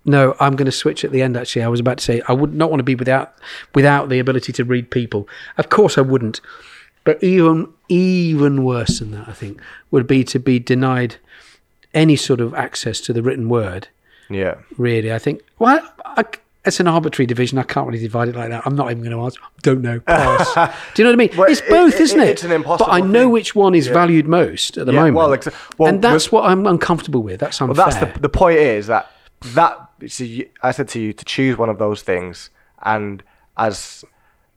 No, I'm going to switch at the end. Actually, I was about to say I would not want to be without without the ability to read people. Of course, I wouldn't. But even even worse than that, I think, would be to be denied any sort of access to the written word Yeah. really. I think. Well, I, it's an arbitrary division. I can't really divide it like that. I'm not even going to answer. Don't know. Pass. <laughs> Do you know what I mean? Well, it's it- both, it- isn't it? it's an impossible But I know thing. which one is Yeah. valued most at the Yeah, moment. well, exa- well, and that's what I'm uncomfortable with. That's unfair. Well, that's the the point is that that so you, I said to you to choose one of those things, and as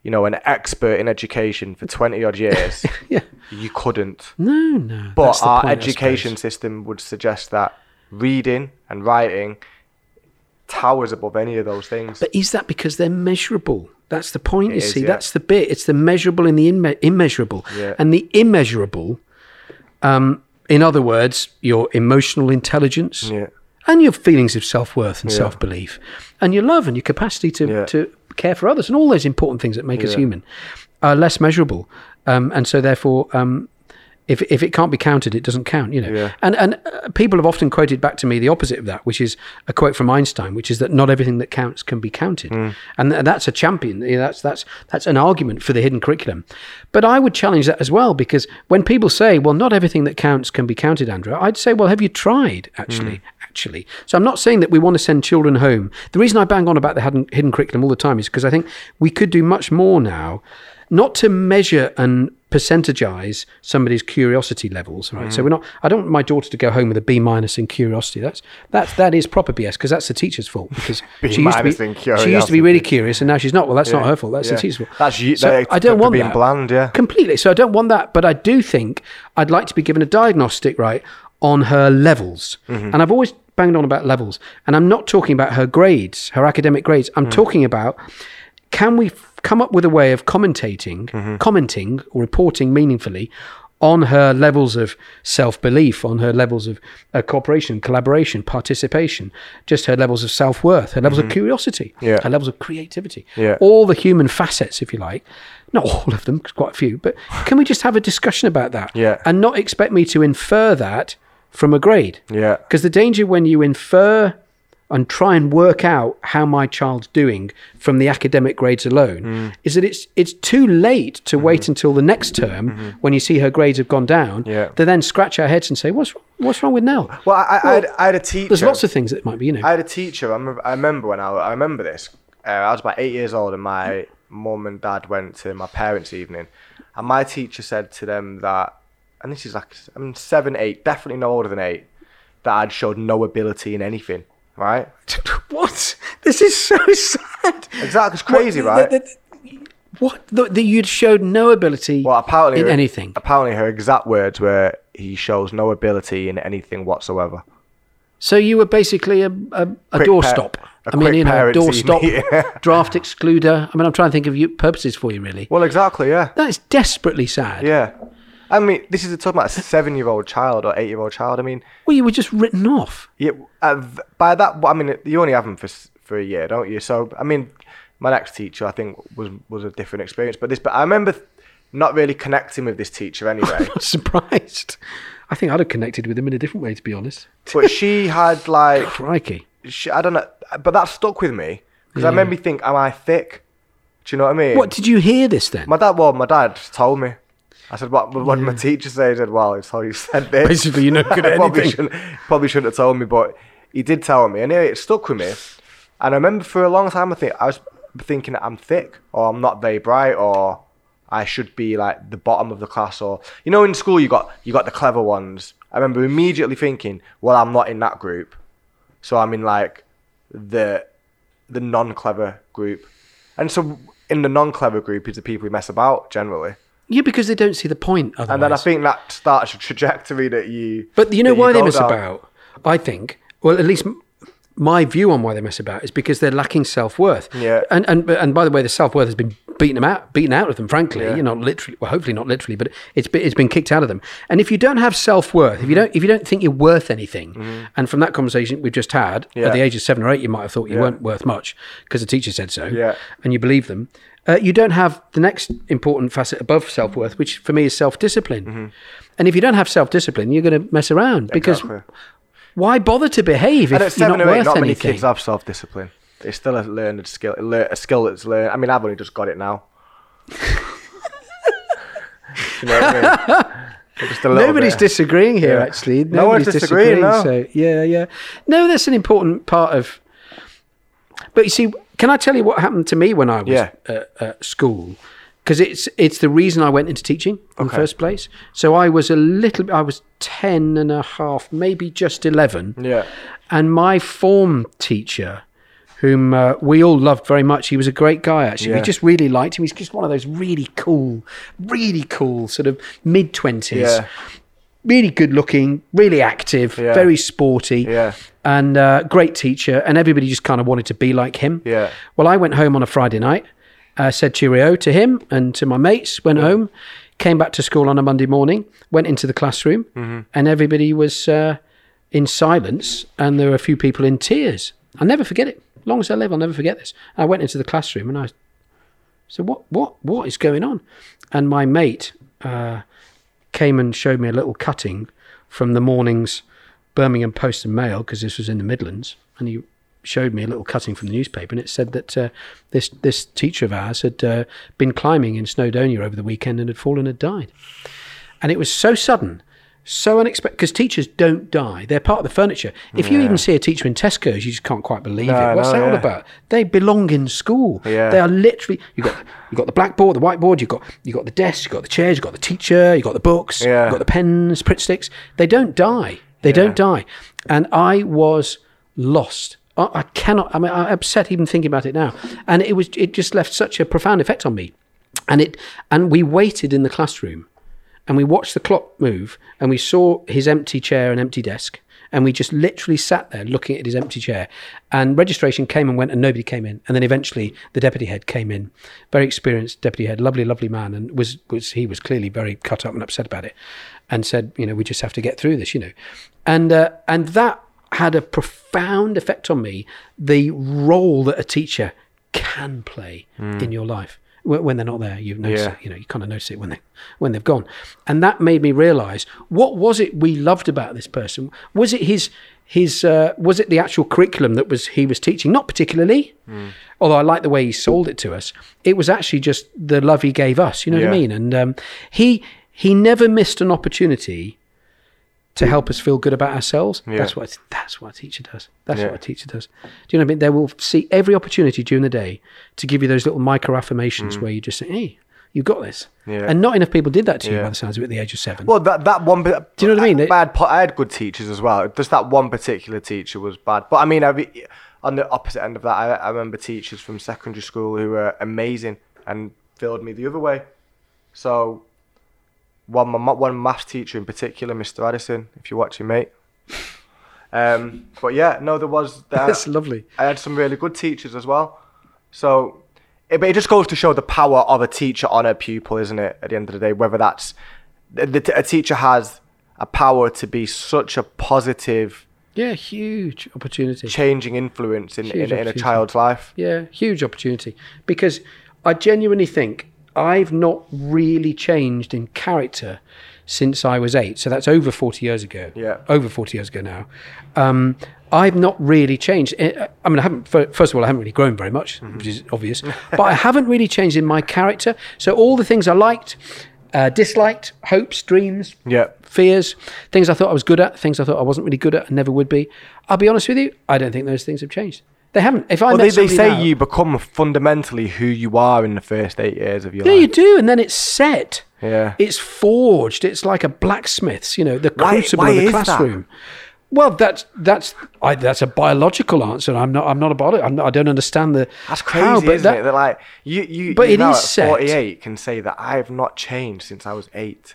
you know, an expert in education for twenty odd years, <laughs> yeah. you couldn't. No, no. But our point, education system would suggest that reading and writing towers above any of those things. But is that because they're measurable? That's the point. you is, see, yeah. that's the bit. It's the measurable and the imme- immeasurable, Yeah. and the immeasurable. Um, in other words, your emotional intelligence. Yeah. and your feelings of self worth and self belief, and your love and your capacity to, to care for others, and all those important things that make us human are less measurable. Um, and so, therefore, um, if, if it can't be counted, it doesn't count, you know. Yeah. And, and uh, people have often quoted back to me the opposite of that, which is a quote from Einstein, which is that not everything that counts can be counted. Mm. And th- that's a champion. You know, That's, that's, that's an argument for the hidden curriculum. But I would challenge that as well, because when people say, well, not everything that counts can be counted, Andrew, I'd say, well, have you tried actually? Actually. So I'm not saying that we want to send children home. The reason I bang on about the hidden, hidden curriculum all the time is because I think we could do much more now not to measure and percentagize somebody's curiosity levels, right? Mm-hmm. So we're not. I don't want my daughter to go home with a B minus in curiosity. That's that's that is proper BS because that's the teacher's fault because <laughs> B she used to be she used to be really curious and now she's not. Well, that's not her fault. That's Yeah. the teacher's fault. That's you- So I don't want being that. bland, yeah. completely. So I don't want that, but I do think I'd like to be given a diagnostic right on her levels, Mm-hmm. and I've always banged on about levels, and I'm not talking about her grades, her academic grades. I'm talking about can we come up with a way of commentating, Mm-hmm. commenting or reporting meaningfully on her levels of self belief, on her levels of uh, cooperation, collaboration, participation, just her levels of self worth, her levels of curiosity, Mm-hmm. Yeah. her levels of creativity, Yeah. all the human facets, if you like. Not all of them, quite a few, but <laughs> can we just have a discussion about that? Yeah. And not expect me to infer that from a grade? Yeah. Because the danger when you infer and try and work out how my child's doing from the academic grades alone Mm. is that it's it's too late to wait until the next term when you see her grades have gone down Mm-hmm. Yeah. to then scratch our heads and say what's what's wrong with Nell? Well, I, I, I, had, I had a teacher. There's lots of things that might be, you know. I had a teacher. I remember, I remember when I, I remember this. Uh, I was about eight years old, and my mum and dad went to my parents' evening, and my teacher said to them that, and this is like I'm seven, eight, definitely no older than eight, that I'd showed no ability in anything. Right? <laughs> what? This is so sad. Exactly. It's crazy, What- right? the- the- What? That you'd showed no ability well, apparently, in her- anything. Apparently, her exact words were, "He shows no ability in anything whatsoever." So you were basically a, a, a doorstop. pa- I mean, you know, doorstop, <laughs> draft excluder. I mean, I'm trying to think of purposes for you, really. Well, exactly. Yeah. That is desperately sad. Yeah. I mean, this is talking about a seven-year-old child or eight-year-old child. I mean, Well, you were just written off. Yeah, uh, by that, I mean, you only have them for for a year, don't you? So, I mean, my next teacher, I think, was was a different experience. But this, but I remember not really connecting with this teacher anyway. <laughs> I'm surprised. I think I'd have connected with him in a different way, to be honest. but she had like, Crikey. she, I don't know, but that stuck with me because I made me think, am I thick? Do you know what I mean? What did you hear this then? My dad, well, my dad told me. I said, what, what did my teacher said, He said, well, it's how you said this. Basically, you're not <laughs> good at probably anything. Shouldn't, probably shouldn't have told me, but he did tell me. And anyway, it stuck with me. And I remember for a long time, I think I was thinking I'm thick or I'm not very bright or I should be like the bottom of the class or you know in school you got you got the clever ones. I remember immediately thinking, well, I'm not in that group, so I'm in like the the non-clever group. And so in the non-clever group is the people who mess about generally. Yeah, because they don't see the point. Otherwise. And then I think that starts a trajectory that you. But you know why they go mess down. about? I think, well, at least my view on why they mess about is because they're lacking self worth. Yeah. And and and by the way, the self worth has been beaten them out, beaten out of them. Frankly, Yeah. you know, literally, well, hopefully not literally, but it's been, it's been kicked out of them. And if you don't have self worth, if you don't if you don't think you're worth anything, and from that conversation we've just had, Mm-hmm. Yeah. at the age of seven or eight, you might have thought you Yeah. weren't worth much because the teacher said so. Yeah. And you believe them. Uh, you don't have the next important facet above self worth, which for me is self discipline. And if you don't have self discipline, you're going to mess around because Mm-hmm. Exactly. why bother to behave And if at you're not or eight, worth not many anything? kids have self-discipline. It's still a learned skill, a skill that's learned. I mean, I've only just got it now. <laughs> you know I mean? Just a little Nobody's bit. disagreeing here, Yeah. actually. No one's Nobody's disagreeing, no. So yeah, yeah. No, that's an important part of. But you see, can I tell you what happened to me when I was Yeah. at, at school? Because it's it's the reason I went into teaching in the first place. So I was a little. I was 10 and a half, maybe just eleven. Yeah. And my form teacher, whom uh, we all loved very much, he was a great guy, actually. We just really liked him. He's just one of those really cool, really cool, sort of mid 20s. Yeah. Really good looking, really active, Yeah. very sporty, Yeah. And uh, great teacher. And everybody just kind of wanted to be like him. Yeah. Well, I went home on a Friday night, uh, said cheerio to him and to my mates, went home, came back to school on a Monday morning, went into the classroom, Mm-hmm. and everybody was uh, in silence, and there were a few people in tears. I'll never forget it. As long as I live, I'll never forget this. I went into the classroom and I said, "What, what, what is going on?" And my mate uh, came and showed me a little cutting from the morning's Birmingham Post and Mail because this was in the Midlands, and he showed me a little cutting from the newspaper, and it said that uh, this this teacher of ours had uh, been climbing in Snowdonia over the weekend and had fallen and died. And it was so sudden, so unexpected because teachers don't die; they're part of the furniture. If you even see a teacher in Tesco's, you just can't quite believe No, it. What's no, that all about? They belong in school. Yeah. They are literally. You got you got the blackboard, the whiteboard. You got you got the desk. You got the chairs. You got the teacher. You got the books. Yeah. You got the pens, Pritt sticks. They don't die. They don't die. And I was lost. I, I cannot. I mean, I'm upset even thinking about it now. And it was. It just left such a profound effect on me. And it. And we waited in the classroom, and we watched the clock move, and we saw his empty chair and empty desk. And we just literally sat there looking at his empty chair. And registration came and went, and nobody came in. And then eventually, the deputy head came in, very experienced deputy head, lovely, lovely man, and was was he was clearly very cut up and upset about it, and said, you know, we just have to get through this, you know, and uh, and that had a profound effect on me. The role that a teacher can play in your life when they're not there, you notice Yeah. it. You know, you kind of notice it when they when they've gone, and that made me realise what was it we loved about this person. Was it his his uh, was it the actual curriculum that was he was teaching? Not particularly, although I like the way he sold it to us. It was actually just the love he gave us. You know what I mean? And um, he he never missed an opportunity to help us feel good about ourselves. Yeah. That's what that's what a teacher does. That's Yeah. what a teacher does. Do you know what I mean? They will see every opportunity during the day to give you those little micro affirmations where you just say, "Hey, you got this." Mm. Yeah. And not enough people did that to you by the sounds of it at the age of seven. Well, that that one. Do you know what I mean? I had, I had good teachers as well. Just that one particular teacher was bad. But I mean, I, on the opposite end of that, I, I remember teachers from secondary school who were amazing and filled me the other way. So, one my one maths teacher in particular, Mr. Addison, if you're watching, mate. Um, but yeah, no, there was. There, That's lovely. I had some really good teachers as well. So, it, but it just goes to show the power of a teacher on a pupil, isn't it? At the end of the day, whether that's the, the, a teacher has a power to be such a positive, Yeah, huge opportunity. changing influence in, in, in a child's life. Yeah, huge opportunity. Because I genuinely think I've not really changed in character since I was eight. So that's over 40 years ago. Yeah. Over 40 years ago now. Um, I've not really changed. Eh, I mean, I haven't, first of all, I haven't really grown very much, Mm-hmm. which is obvious. but I haven't really changed in my character. So all the things I liked, uh, disliked, hopes, dreams, Yeah. fears, things I thought I was good at, things I thought I wasn't really good at and never would be. I'll be honest with you, I don't think those things have changed. They haven't. If I Well, they, they say now- you become fundamentally who you are in the first eight years of your life. Yeah, you do, and then it's set. Yeah. It's forged. It's like a blacksmith's, you know, the Why- crucible why of the is that? classroom. Well, that's that's I, that's a biological answer. I'm not I'm not about it. I'm not, I don't understand the That's crazy, how, but isn't that- it? That like you, you, But you it is set. 48 can say that I have not changed since I was eight.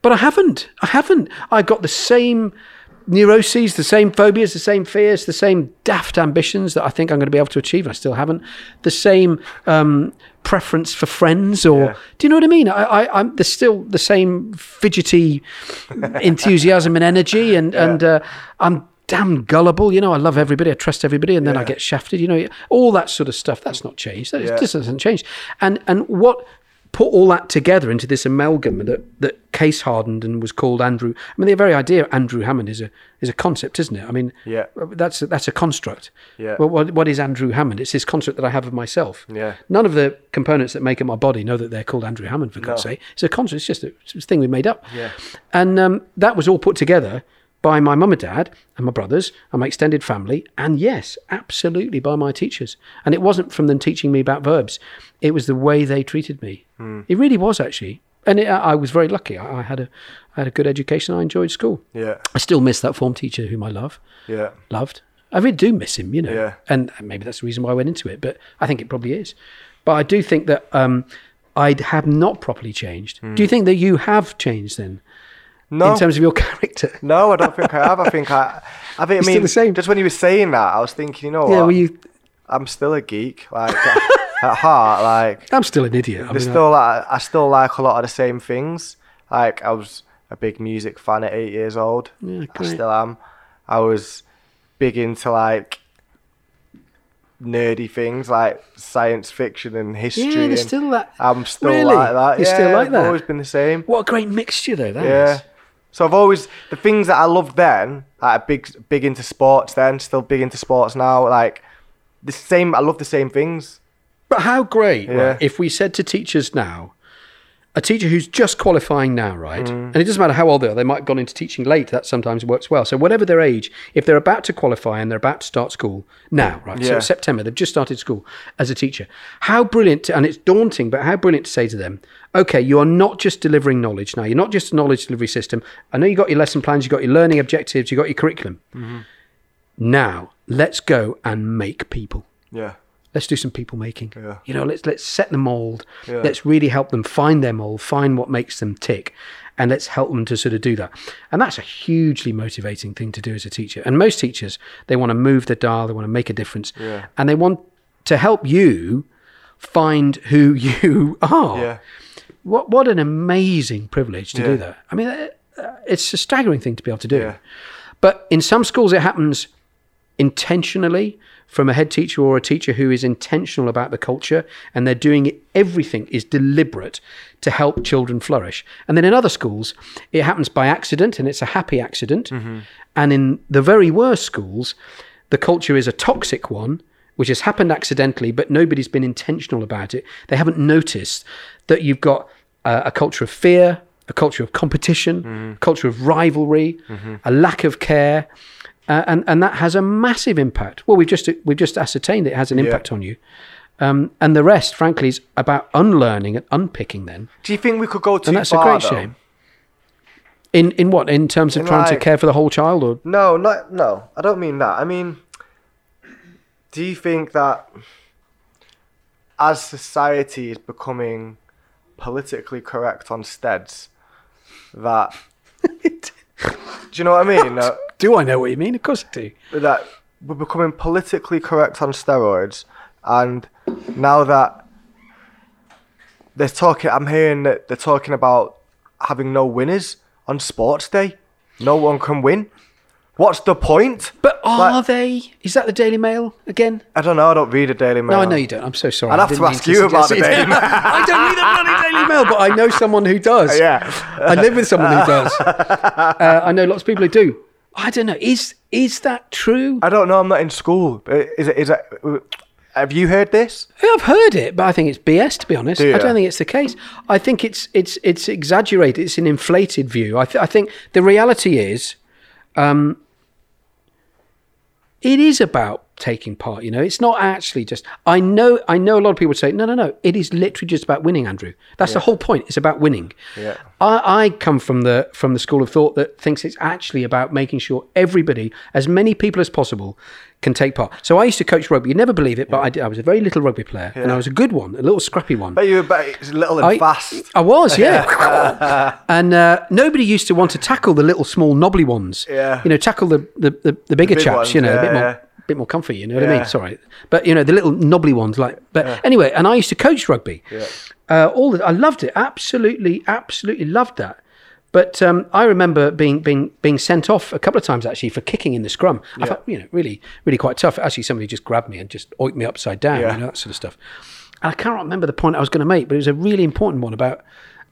But I haven't. I haven't. I got the same neuroses, the same phobias, the same fears, the same daft ambitions that I think I'm going to be able to achieve. I still haven't. The same um, preference for friends, or Yeah. do you know what I mean? I, I, I'm there's still the same fidgety <laughs> enthusiasm and energy, and and uh, I'm. Damn gullible, you know. I love everybody. I trust everybody, and then I get shafted. You know, all that sort of stuff. That's not changed. That Yeah. just doesn't change. And and what put all that together into this amalgam that that case hardened and was called Andrew. I mean, the very idea of Andrew Hammond is a is a concept, isn't it? I mean, Yeah. that's a, that's a construct. Yeah. Well, what what is Andrew Hammond? It's this construct that I have of myself. Yeah. None of the components that make up my body know that they're called Andrew Hammond. For God's No. sake, it's a construct. It's just a, it's a thing we made up. Yeah. And um, that was all put together by my mum and dad and my brothers and my extended family, and yes, absolutely by my teachers. And it wasn't from them teaching me about verbs; it was the way they treated me. Hmm. It really was actually, and it, I was very lucky. I, I had a I had a good education. I enjoyed school. Yeah. I still miss that form teacher whom I love, Yeah. loved. I really do miss him, you know. Yeah. And maybe that's the reason why I went into it, but I think it probably is. But I do think that um, I have not properly changed. Do you think that you have changed then? No. in terms of your <laughs> character. No, I don't think I have. I think I, I think You're still mean, the same. just when you were saying that, I was thinking, you know Yeah, what? well, you. I'm still a geek, like at heart. Like I'm still an idiot. I mean, still, like, I still like a lot of the same things. Like I was a big music fan at eight years old. Yeah, I still am. I was big into like nerdy things like science fiction and history. yeah, there's still that. I'm still Really? like that. You're yeah, still like I've that? always been the same. What a great mixture, though. That Yeah. is. So I've always the things that I loved then, like big big into sports then, still big into sports now. Like the same I love the same things. But how great Yeah. right, if we said to teachers now, a teacher who's just qualifying now, right? Mm. And it doesn't matter how old they are, they might have gone into teaching late. That sometimes works well. So, whatever their age, if they're about to qualify and they're about to start school now, right? So, Yeah. it's September, they've just started school as a teacher. How brilliant, to- and it's daunting, but how brilliant to say to them, okay, you are not just delivering knowledge now. You're not just a knowledge delivery system. I know you've got your lesson plans, you've got your learning objectives, you've got your curriculum. Mm-hmm. Now, let's go and make people Yeah. Let's do some people making. Yeah. You know, let's let's set the mold. Yeah. Let's really help them find their mold, find what makes them tick, and let's help them to sort of do that. And that's a hugely motivating thing to do as a teacher. And most teachers, they want to move the dial, they want to make a difference, Yeah. and they want to help you find who <laughs> you are. What what an amazing privilege to do that. I mean, uh, uh, it's a staggering thing to be able to do. But in some schools, it happens intentionally from a head teacher or a teacher who is intentional about the culture and they're doing it, everything is deliberate to help children flourish. And then in other schools, it happens by accident and it's a happy accident. Mm-hmm. And in the very worst schools, the culture is a toxic one, which has happened accidentally, but nobody's been intentional about it. They haven't noticed that you've got uh, a culture of fear, a culture of competition, mm-hmm. a culture of rivalry, mm-hmm. a lack of care, uh, and and that has a massive impact. Well, we've just we've just ascertained it has an impact on you, um, and the rest, frankly, is about unlearning and unpicking. Then, Do you think we could go too far? and that's far? a great though? shame. In in what in terms of In trying to care for the whole child, or No, not no. I don't mean that. I mean, do you think that as society is becoming politically correct on steads, that <laughs> <laughs> do you know what I mean? Do I know what you mean? Of course I do. that we're becoming politically correct on steroids, and now that they're talking, I'm hearing that they're talking about having no winners on Sports Day. No one can win. What's the point? But are Like- they? Is that the Daily Mail again? I don't know. I don't read a Daily Mail. No, I know you don't. I'm so sorry. I'd have to ask you about the. Daily <laughs> Mail. I don't read the bloody Daily Mail, but I know someone who does. <laughs> Yeah. I live with someone who does. Uh, I know lots of people who do. I don't know. Is is that true? I don't know. I'm not in school. Uh, Is it? Is it? Have you heard this? I've heard it, but I think it's BS. To be honest, Do I don't think it's the case. I think it's it's it's exaggerated. It's an inflated view. I, th- I think the reality is, um, it is about taking part. You know, it's not actually just. I know. I know a lot of people say, no, no, no. It is literally just about winning, Andrew. That's the whole point. It's about winning. Yeah. I, I come from the from the school of thought that thinks it's actually about making sure everybody, as many people as possible, can take part. So I used to coach rugby. You'd never believe it, but I, did, I was a very little rugby player, and I was a good one, a little scrappy one. But you, but it's little and I, fast. I was, <laughs> yeah. and uh, nobody used to want to tackle the little small knobbly ones. Yeah. You know, tackle the the, the, the bigger big chaps. ones, you know, a bit more. yeah. Bit more comfy, you know what I mean? Sorry, but you know the little knobbly ones, like. But anyway, and I used to coach rugby. Uh, all the, I loved it, absolutely, absolutely loved that. But um, I remember being being being sent off a couple of times actually for kicking in the scrum. I thought, you know, really, really quite tough. Actually, somebody just grabbed me and just oinked me upside down, Yeah. you know, that sort of stuff. And I can't remember the point I was going to make, but it was a really important one about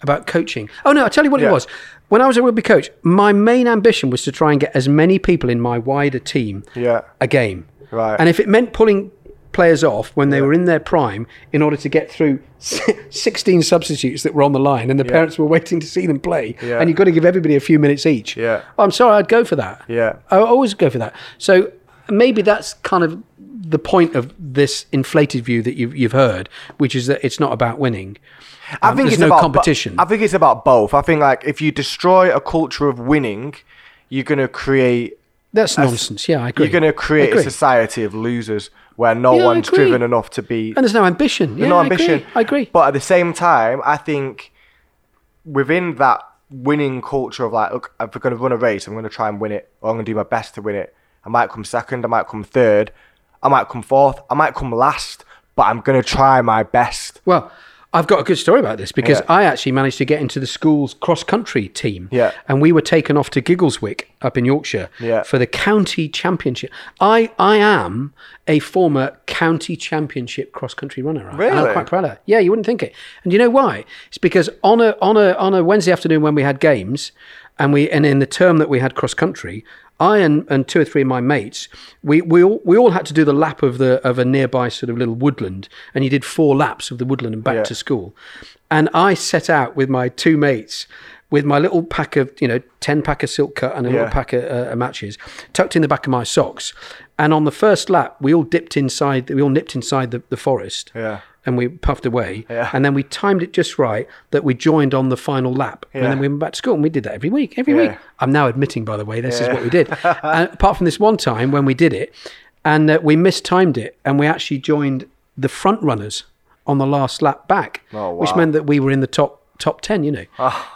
about coaching. Oh no, I'll tell you what Yeah. it was. When I was a rugby coach, my main ambition was to try and get as many people in my wider team Yeah. a game. Right. And if it meant pulling players off when they were in their prime in order to get through <laughs> 16 substitutes that were on the line and the parents were waiting to see them play Yeah. and you've got to give everybody a few minutes each. Yeah. I'm sorry, I'd go for that. Yeah. I always go for that. So maybe that's kind of the point of this inflated view that you've, you've heard, which is that it's not about winning. I Um, think it's no about bo- competition. I think it's about both. I think like if you destroy a culture of winning, you're gonna create That's nonsense. Yeah, I agree. you're gonna create a society of losers where no Yeah, one's driven enough to be And there's no ambition. Yeah, no I ambition. Agree. I agree. But at the same time, I think within that winning culture of like, look, if we're going to run a race, I'm going to try and win it, or I'm going to do my best to win it. I might come second, I might come third, I might come fourth, I might come last, but I'm going to try my best. Well, I've got a good story about this because Yeah. I actually managed to get into the school's cross country team. Yeah. And we were taken off to Giggleswick up in Yorkshire Yeah. for the county championship. I, I am a former county championship cross country runner. And I'm Really? quite proud of that. Yeah, you wouldn't think it. And you know why? It's because on a on a on a Wednesday afternoon when we had games, and we and in the term that we had cross country, I and, and two or three of my mates, we we all, we all had to do the lap of the of a nearby sort of little woodland, and you did four laps of the woodland and back Yeah. to school, and I set out with my two mates. With my little pack of, you know, 10 pack of silk cut and a Yeah. little pack of uh, matches tucked in the back of my socks. And on the first lap, we all dipped inside, we all nipped inside the, the forest Yeah. And we puffed away. Yeah. And then we timed it just right that we joined on the final lap. And then we went back to school and we did that every week, every Yeah. week. I'm now admitting, by the way, this is what we did. and <laughs> apart from this one time when we did it and uh, we mistimed it and we actually joined the front runners on the last lap back, Oh, which wow. Ah. meant that we were in the top top 10 you know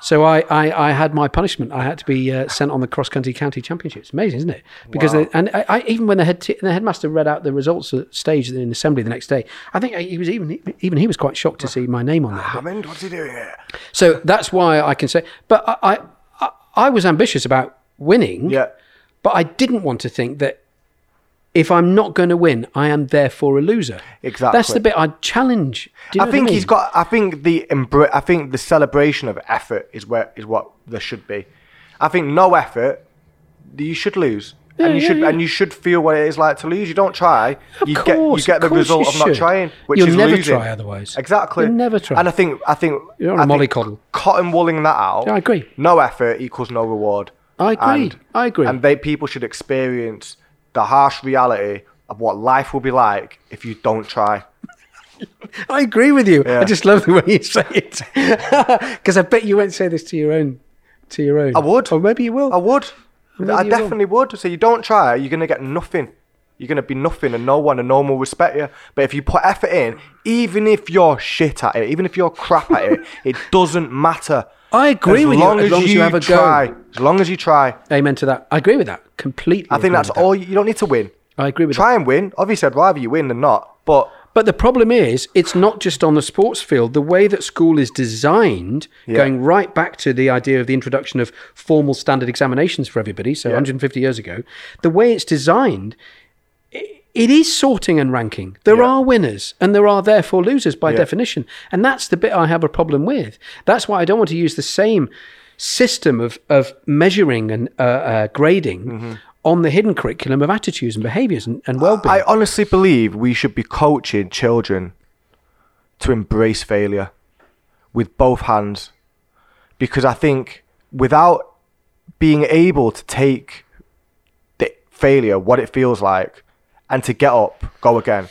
so I, I i had my punishment i had to be uh, sent on the cross country county championships amazing isn't it because Wow. they, and I, I even when the head t- the headmaster read out the results at stage in assembly the next day i think he was even even he was quite shocked to see my name on there Hammond, what's he doing here? so that's why i can say but i i, I, I was ambitious about winning Yeah. but i didn't want to think that if i'm not going to win i am therefore a loser Exactly. that's the bit i challenge you know I think mean? he's got. I think the embra- I think the celebration of effort is where is what there should be. I think no effort, you should lose, Yeah, and you yeah, should yeah. and you should feel what it is like to lose. You don't try, Of you get you get the result of not trying, which You'll is never losing. try otherwise. Exactly. You'll never try. And I think I think You don't wanna I think mollycoddle. Cotton wooling that out. Yeah, I agree. No effort equals no reward. I agree. And, I agree. And they people should experience the harsh reality of what life will be like if you don't try. <laughs> I agree with you. Yeah. I just love the way you say it <laughs> because I bet you won't say this to your own, to your own. I would. or maybe you will. I would. Maybe I you will. definitely would. So you don't try, you're gonna get nothing. You're gonna be nothing, and no one, and no one will respect you. But if you put effort in, even if you're shit at it, even if you're crap at it, <laughs> it doesn't matter. I agree as with you, long as As long as you have a go. try, As long as you try, Amen to that. I agree with that completely. I think that's with that. all. You you don't need to win. I agree with that. Try and win. Obviously, I'd rather you win than not. But But the problem is, it's not just on the sports field. The way that school is designed, going right back to the idea of the introduction of formal standard examinations for everybody, so 150 years ago, the way it's designed, it is sorting and ranking. There Yeah. are winners and there are therefore losers by Yeah. definition. And that's the bit I have a problem with. That's why I don't want to use the same system of, of measuring and uh, uh, grading. Mm-hmm. On the hidden curriculum of attitudes and behaviours and, and well-being. I honestly believe we should be coaching children to embrace failure with both hands. Because I think without being able to take the failure, what it feels like, and to get up, go again,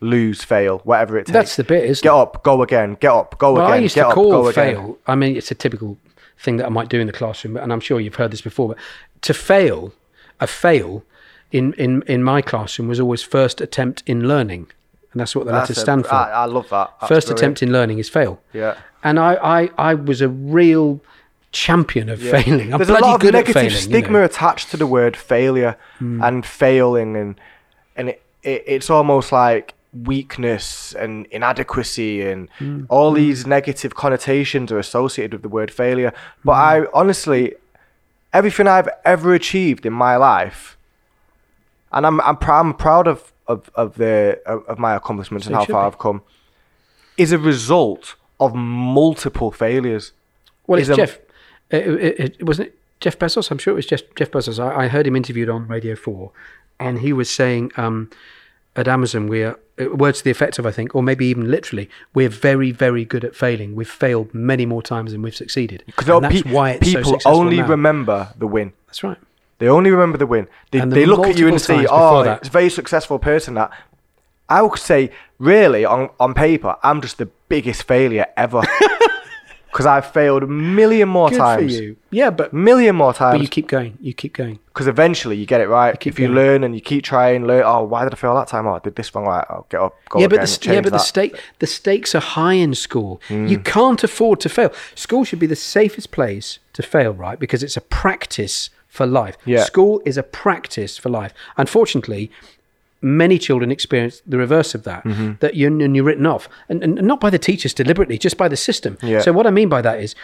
lose, fail, whatever it takes. That's the bit, isn't Get it? up, go again, get up, go Well, again, I used get to up, call go again. fail. I mean, it's a typical thing that I might do in the classroom, and I'm sure you've heard this before. But to fail, a fail in in in my classroom was always first attempt in learning, and that's what the That's letters a- stand for. I, I love that. That's first brilliant. attempt in learning is fail. Yeah. And I I, I was a real champion of failing. I'm There's a lot of good negative at failing. you stigma know. Hmm. attached to the word failure and failing, and and it, it, it's almost like weakness and inadequacy and Hmm. all these negative connotations are associated with the word failure. But Hmm. I honestly, everything I've ever achieved in my life, and I'm I'm, prou- I'm proud of of of the of, of my accomplishments and how far be. I've come, is a result of multiple failures. Well, it's is a- Jeff. It, it, it, wasn't it Jeff Bezos. I'm sure it was Jeff, Jeff Bezos. I, I heard him interviewed on Radio Four, and he was saying um, at Amazon we're uh, words to the effect of I think, or maybe even literally, we're very very good at failing. We've failed many more times than we've succeeded, Because that's why it's so people successful only now. remember the win. That's right. They only remember the win. They, the they look at you and see, oh, that. it's a very successful person. That I would say, really, on, on paper, I'm just the biggest failure ever. <laughs> Because I've failed a million more Good times. for you. Yeah, but Million more times. but you keep going. You keep going. Because eventually you get it right. keep if you going. learn and you keep trying, learn, oh, why did I fail that time? Oh, I did this wrong. Right, I'll get up, go yeah, but the yeah, but the that. stake the stakes are high in school. Mm. You can't afford to fail. School should be the safest place to fail, right? Because it's a practice for life. Yeah. School is a practice for life. Unfortunately, many children experience the reverse of that. Mm-hmm. That you're and you're written off, and, and not by the teachers deliberately, just by the system. Yeah. So what I mean by that is,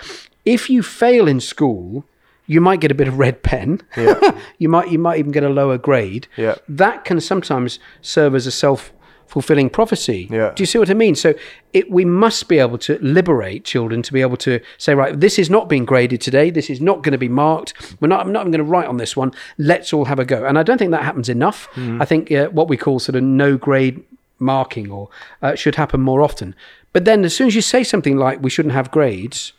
if you fail in school. You might get a bit of red pen. Yeah. <laughs> you might you might even get a lower grade. Yeah. That can sometimes serve as a self fulfilling prophecy. Yeah. Do you see what I mean? So it, we must be able to liberate children to be able to say, right, this is not being graded today. This is not going to be marked. We're not. I'm not even going to write on this one. Let's all have a go. And I don't think that happens enough. I think uh, what we call sort of no grade marking or uh, should happen more often. But then as soon as you say something like we shouldn't have grades,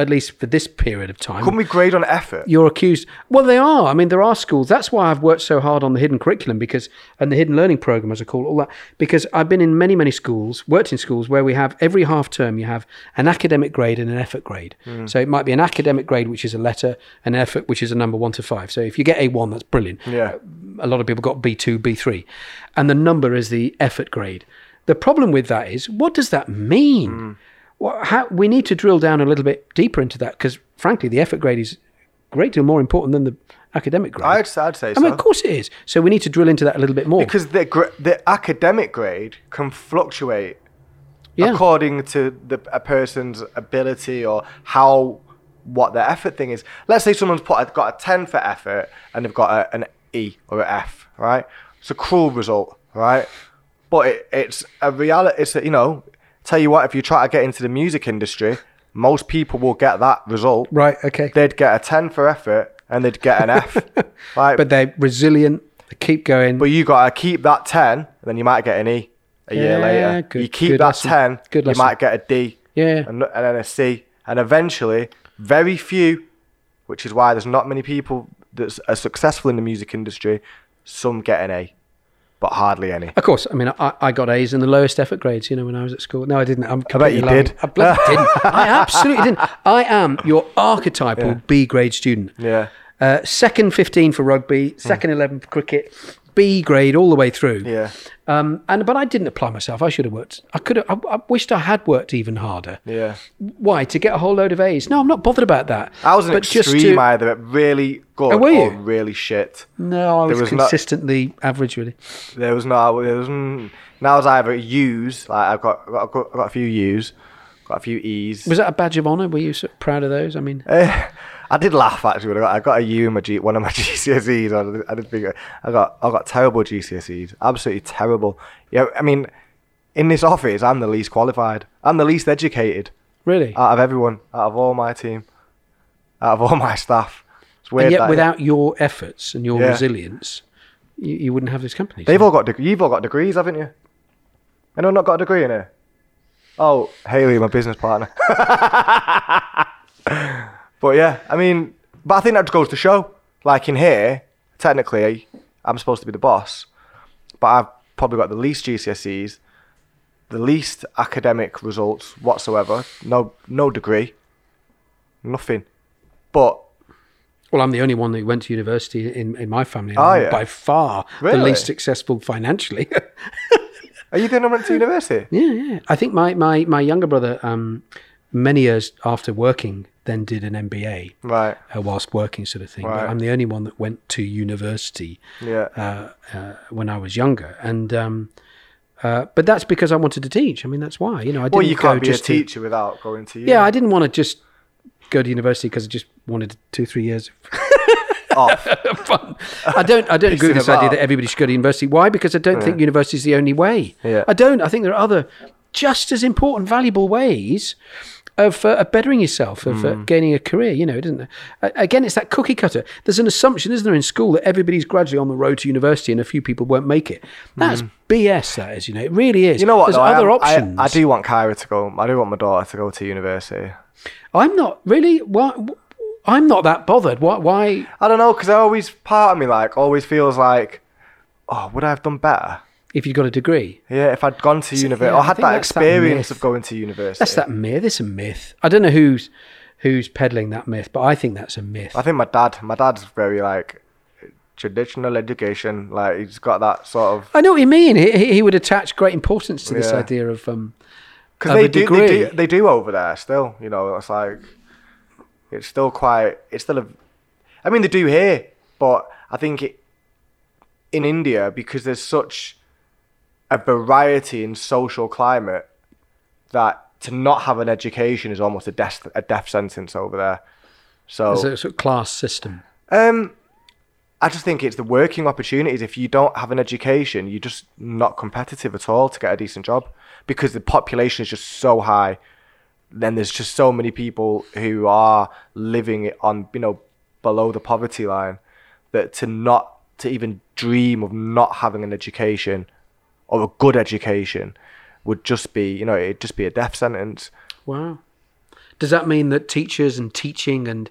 at least for this period of time, Couldn't we grade on effort? you're accused. Well, they are. I mean, there are schools. That's why I've worked so hard on the hidden curriculum because, and the hidden learning program, as I call it, all that, because I've been in many, many schools, worked in schools where we have every half term you have an academic grade and an effort grade. Hmm. So it might be an academic grade, which is a letter, an effort, which is a number one to five. So if you get A1, that's brilliant. Yeah. A lot of people got B2, B3, and the number is the effort grade. The problem with that is, what does that mean? Hmm. Well, how, we need to drill down a little bit deeper into that because, frankly, the effort grade is a great deal more important than the academic grade. I'd, I'd say I so. mean, of course it is. So we need to drill into that a little bit more. because the the academic grade can fluctuate Yeah. according to the a person's ability or how what their effort thing is. Let's say someone's put a, got a ten for effort and they've got a, an E or an F, right? It's a cruel result, right? But it, it's a reality. It's a, you know, tell you what, if you try to get into the music industry, most people will get that result. right. Okay. They'd get a ten for effort and they'd get an F, <laughs> right? but they're resilient. They keep going. But you got to keep that 10, and then you might get an E a year Yeah, later. good- you keep that lesson. 10, Good you lesson. might get a D yeah. and, and then a C. And eventually, very few, which is why there's not many people that are successful in the music industry, some get an A, but hardly any. Of course, I mean, I, I got A's in the lowest effort grades, you know, when I was at school. No, I didn't. I'm bet you lying. did. I bloody didn't. <laughs> I absolutely didn't. I am your archetypal B grade student. Yeah. Uh, second 15 for rugby, second 11 for cricket, B grade all the way through. Yeah. Um, and but I didn't apply myself. I should have worked. I could have. I, I wished I had worked even harder. Yeah. Why? To get a whole load of A's? No, I'm not bothered about that. I was an But just extreme to- either really good Oh, were or you? really shit. No, I was, was not- consistently average, really. There was no. There was. mm, Now I was either U's, like I've got, I've got, I've got, a few U's, got a few E's. Was that a badge of honour? Were you sort of proud of those? I mean, Eh, I did laugh actually when I got, I got a U in my G, one of my <laughs> GCSEs. I did, I did think I got I got terrible GCSEs, absolutely terrible. Yeah, I mean, in this office, I'm the least qualified. I'm the least educated really. out of everyone, out of all my team, out of all my staff. It's weird. and yet, without your efforts and your Yeah. resilience, you, you wouldn't have this company. they've So- all got deg- you've all got degrees, haven't you? Anyone not got a degree in here? Oh, Haley, my business partner. <laughs> but yeah, I mean, but I think that goes to show. Like in here, technically, I'm supposed to be the boss, but I've probably got the least GCSEs, the least academic results whatsoever. No, no degree, nothing. But Well, I'm the only one that went to university in, in my family. and Oh, yeah. By far the least successful financially. are you the one went to <laughs> university? yeah, yeah. I think my, my, my younger brother, um, many years after working, then did an MBA Right. uh, whilst working, sort of thing. But I'm the only one that went to university Yeah. uh, uh, when I was younger. And um, uh, but that's because I wanted to teach. I mean, that's why. You know, I didn't well, you can't be a just to- teacher without going to uni. Yeah, I didn't want to just go to university because I just wanted two, three years <laughs> off. <laughs> fun. I don't. I don't agree with this Pissing idea that everybody should go to university. Why? Because I don't think university is the only way. Yeah. I don't. I think there are other just as important, valuable ways of, uh, of bettering yourself, of Hmm. uh, gaining a career. You know, isn't there? A- Again, it's that cookie cutter. There's an assumption, isn't there, in school that everybody's gradually on the road to university and a few people won't make it. That's BS. That is. You know, it really is. Hmm. You know what? There's though? I other am- I- options. I, do want Kyra to go. I do want my daughter to go to university. I'm not really. Why? I'm not that bothered. Why? Why? I don't know because I always part of me like always feels like, oh, would I have done better? If you've got a degree. Yeah, if I'd gone to university yeah, or I had that that's that experience of going to university. That's that myth. It's a myth. I don't know who's who's peddling that myth, but I think that's a myth. I think my dad. My dad's very like traditional education. Like he's got that sort of I know what you mean. He, he he would attach great importance to this Yeah. idea of um. because they do, they do they do over there still. You know, it's like it's still quite. It's still a. I mean, they do here, but I think it, in India because there's such a variety in social climate that to not have an education is almost a death a death sentence over there. So There's a sort of class system. um, I just think it's the working opportunities. If you don't have an education, you're just not competitive at all to get a decent job because the population is just so high. Then there's just so many people who are living on, you know, below the poverty line that to not to even dream of not having an education or a good education would just be, you know, it'd just be a death sentence. Wow. Does that mean that teachers and teaching and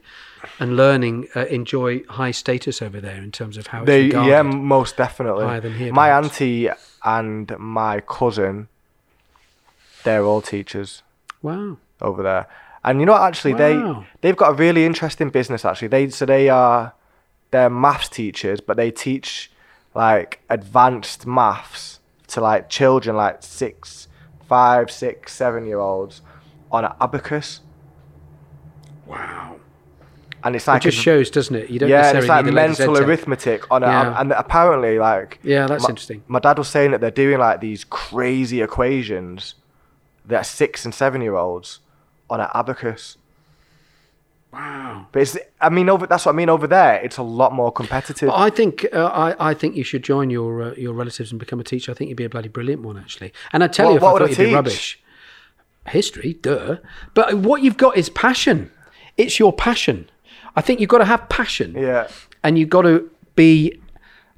and learning uh, enjoy high status over there in terms of how it's They, regarded? yeah, most definitely. Higher than here, my perhaps. auntie and my cousin, they're all teachers Wow. over there. And you know, what, actually, Wow. they they've got a really interesting business. Actually, they so they are they're maths teachers, but they teach like advanced maths to like children, like six, five, six, seven year olds on an abacus, Wow. and it's like It like just a- shows, doesn't it? You don't yeah, it's like need a ladies' mental arithmetic on a, Yeah. Um, and apparently like Yeah, that's my, interesting. My dad was saying that they're doing like these crazy equations that are six and seven year olds on an abacus. Wow. But it's, I mean, over that's what I mean. Over there, it's a lot more competitive. Well, I think uh, I, I think you should join your uh, your relatives and become a teacher. I think you'd be a bloody brilliant one, actually. And I tell What- you, if what I would thought I you'd be teach? rubbish, history, duh. But what you've got is passion. It's your passion. I think you've got to have passion. Yeah. And you've got to be.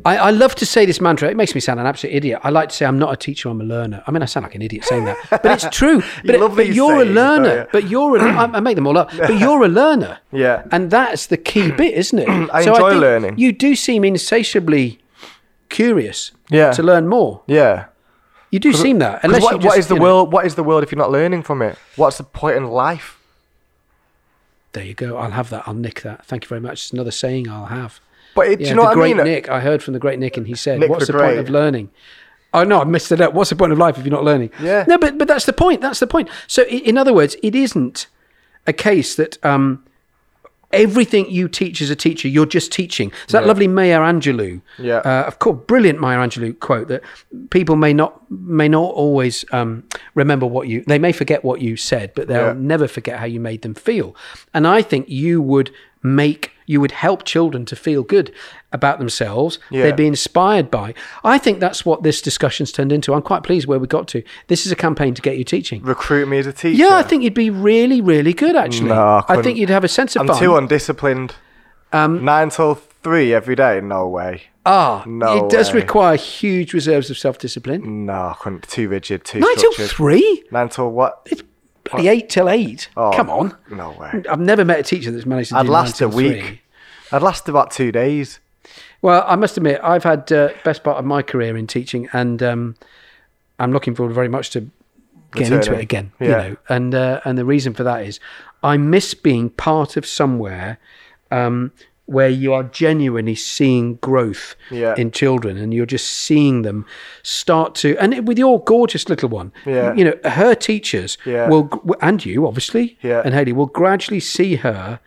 I, I love to say this mantra. It makes me sound an absolute idiot. I like to say I'm not a teacher. I'm a learner. I mean, I sound like an idiot saying that, but it's <laughs> true. But, love but these you're a learner. you? But you're a. I, I make them all up. But <laughs> you're a learner. Yeah. And that's the key <clears throat> bit, isn't it? I So enjoy think learning. You do seem insatiably curious Yeah. to learn more. yeah. You do seem that. Unless what, you just, what is the you know- world? What is the world if you're not learning from it? What's the point in life? There you go. I'll have that. I'll nick that. Thank you very much. It's another saying I'll have. But it, do you know what I mean? Nick. I heard from the great Nick, and he said, Nick "What's the the, point of learning?" Oh no, I missed it up. What's the point of life if you're not learning? Yeah. No, but but that's the point. That's the point. So in other words, it isn't a case that um, everything you teach as a teacher, you're just teaching. So that Yeah. lovely Maya Angelou, Yeah. uh, of course, brilliant Maya Angelou quote that people may not may not always um, remember what you. They may forget what you said, but they'll Yeah. never forget how you made them feel. And I think you would make you would help children to feel good about themselves. Yeah. They'd be inspired by. I think that's what this discussion's turned into. I'm quite pleased where we got to. This is a campaign to get you teaching. Recruit me as a teacher. Yeah, I think you'd be really, really good. Actually, No, I I, think you'd have a sense of I'm fun. too undisciplined. Um, Nine till three every day. No way. ah, No it does way. require huge reserves of self-discipline. No, I couldn't. Too rigid. Too Nine till three. Nine till what? It's bloody eight till eight. Oh, Come on. No way. I've never met a teacher that's managed to I'd do last a week. three. I'd last about two days. Well, I must admit, I've had uh, best part of my career in teaching, and um, I'm looking forward very much to getting into it Returning. again. You know, and uh, and the reason for that is I miss being part of somewhere um, where you are genuinely seeing growth Yeah. in children, and you're just seeing them start to. And with your gorgeous little one, Yeah. you know, her teachers Yeah. will, and you obviously, Yeah. and Haley will gradually see her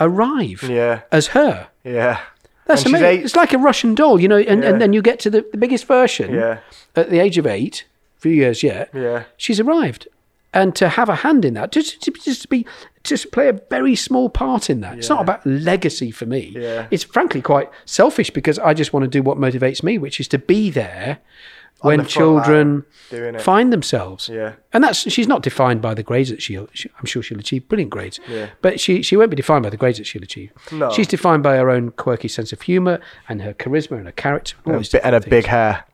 arrive Yeah. as her. Yeah. That's And amazing. It's like a Russian doll, you know, and, Yeah. and then you get to the, the biggest version Yeah. at the age of eight, few years yet. Yeah. She's arrived. And to have a hand in that, just to, just to be, just play a very small part in that. It's not about legacy for me. Yeah. It's frankly quite selfish because I just want to do what motivates me, which is to be there when children line, doing it. find themselves. Yeah. And that's she's not defined by the grades that she'll. She, I'm sure she'll achieve brilliant grades. Yeah. But she she won't be defined by the grades that she'll achieve. No. She's defined by her own quirky sense of humour and her charisma and her character. And these a bit- and a big hair.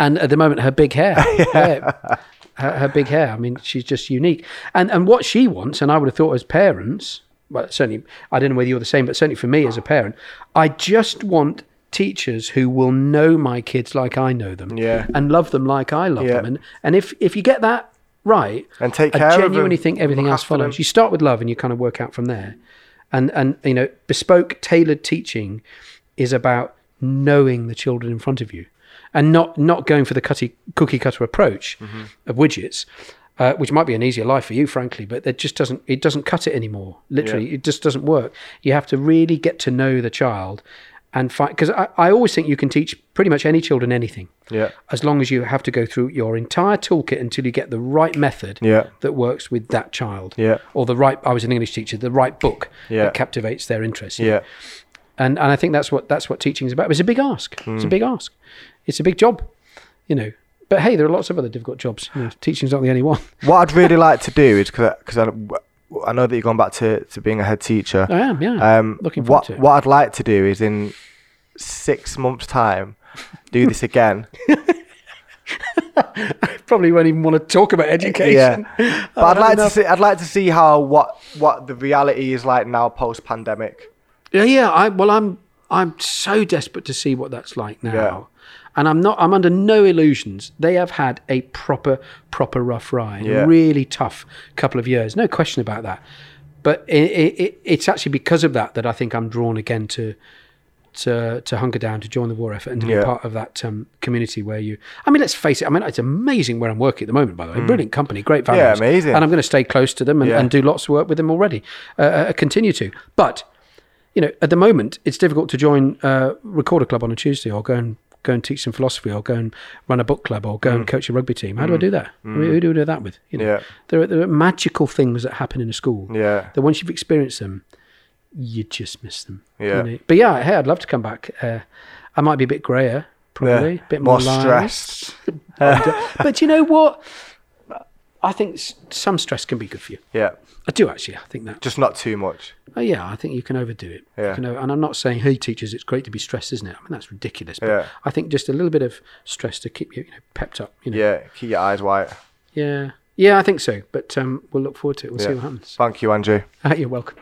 And at the moment, her big hair. <laughs> yeah. Her, her big hair. I mean, she's just unique. And and what she wants, and I would have thought as parents, well, certainly, I don't know whether you're the same, but certainly for me as a parent, I just want teachers who will know my kids like I know them Yeah. and love them like I love Yeah. them. And, and if, if you get that right, And take I care of them, genuinely think everything look else follows. You start with love and you kind of work out from there. And, and you know, bespoke, tailored teaching is about knowing the children in front of you and not not going for the cutty, cookie cutter approach Mm-hmm. of widgets, uh, which might be an easier life for you, frankly, but it just doesn't it doesn't cut it anymore. Literally, Yeah. it just doesn't work. You have to really get to know the child and find because I, I always think you can teach pretty much any children anything Yeah. as long as you have to go through your entire toolkit until you get the right method Yeah. that works with that child Yeah. or the right i was an english teacher the right book Yeah. that captivates their interest Yeah. and and I think that's what that's what teaching is about. It's a big ask. It's Hmm. a big ask. It's a big job, you know. But hey, there are lots of other difficult jobs. You know, teaching's not the only one. What I'd really like to do is because I, I know that you're going back to, to being a head teacher. I am, yeah. Um, Looking forward what to it. what I'd like to do is in six months' time, do this again. <laughs> I Probably won't even want to talk about education. yeah, <laughs> but I'd like to see I'd like to see how what what the reality is like now post pandemic. Yeah, yeah. I well, I'm I'm so desperate to see what that's like now, Yeah. And I'm not. I'm under no illusions. They have had a proper, proper rough ride, Yeah. a really tough couple of years, no question about that. But it, it, it, it's actually because of that that I think I'm drawn again to. To, to hunker down, to join the war effort, and to be Yeah. part of that um, community where you. I mean, let's face it. I mean, it's amazing where I'm working at the moment. By the way, brilliant company, great values. Yeah, amazing. And I'm going to stay close to them and, Yeah. and do lots of work with them already. Uh, uh, continue to, but you know, at the moment, it's difficult to join uh, record a club on a Tuesday, or go and go and teach some philosophy, or go and run a book club, or go and mm. coach a rugby team. How do I mm. do that? Mean, mm. who do I do that with? You know, Yeah. there are, there are magical things that happen in a school. Yeah. That once you've experienced them, you just miss them. you Yeah. know. But yeah, hey, I'd love to come back. Uh, I might be a bit grayer, probably, Yeah. a bit more, More stressed. <laughs> but you know what? I think some stress can be good for you. Yeah, I do actually. I think that. just not too much. Oh, yeah, I think you can overdo it. Yeah. and I'm not saying, hey, teachers, it's great to be stressed, isn't it? I mean, that's ridiculous. But Yeah. I think just a little bit of stress to keep you, you know, pepped up. You know? Yeah, keep your eyes wide. Yeah. Yeah, I think so. But um, we'll look forward to it. We'll see what happens. Thank you, Andrew. <laughs> You're welcome.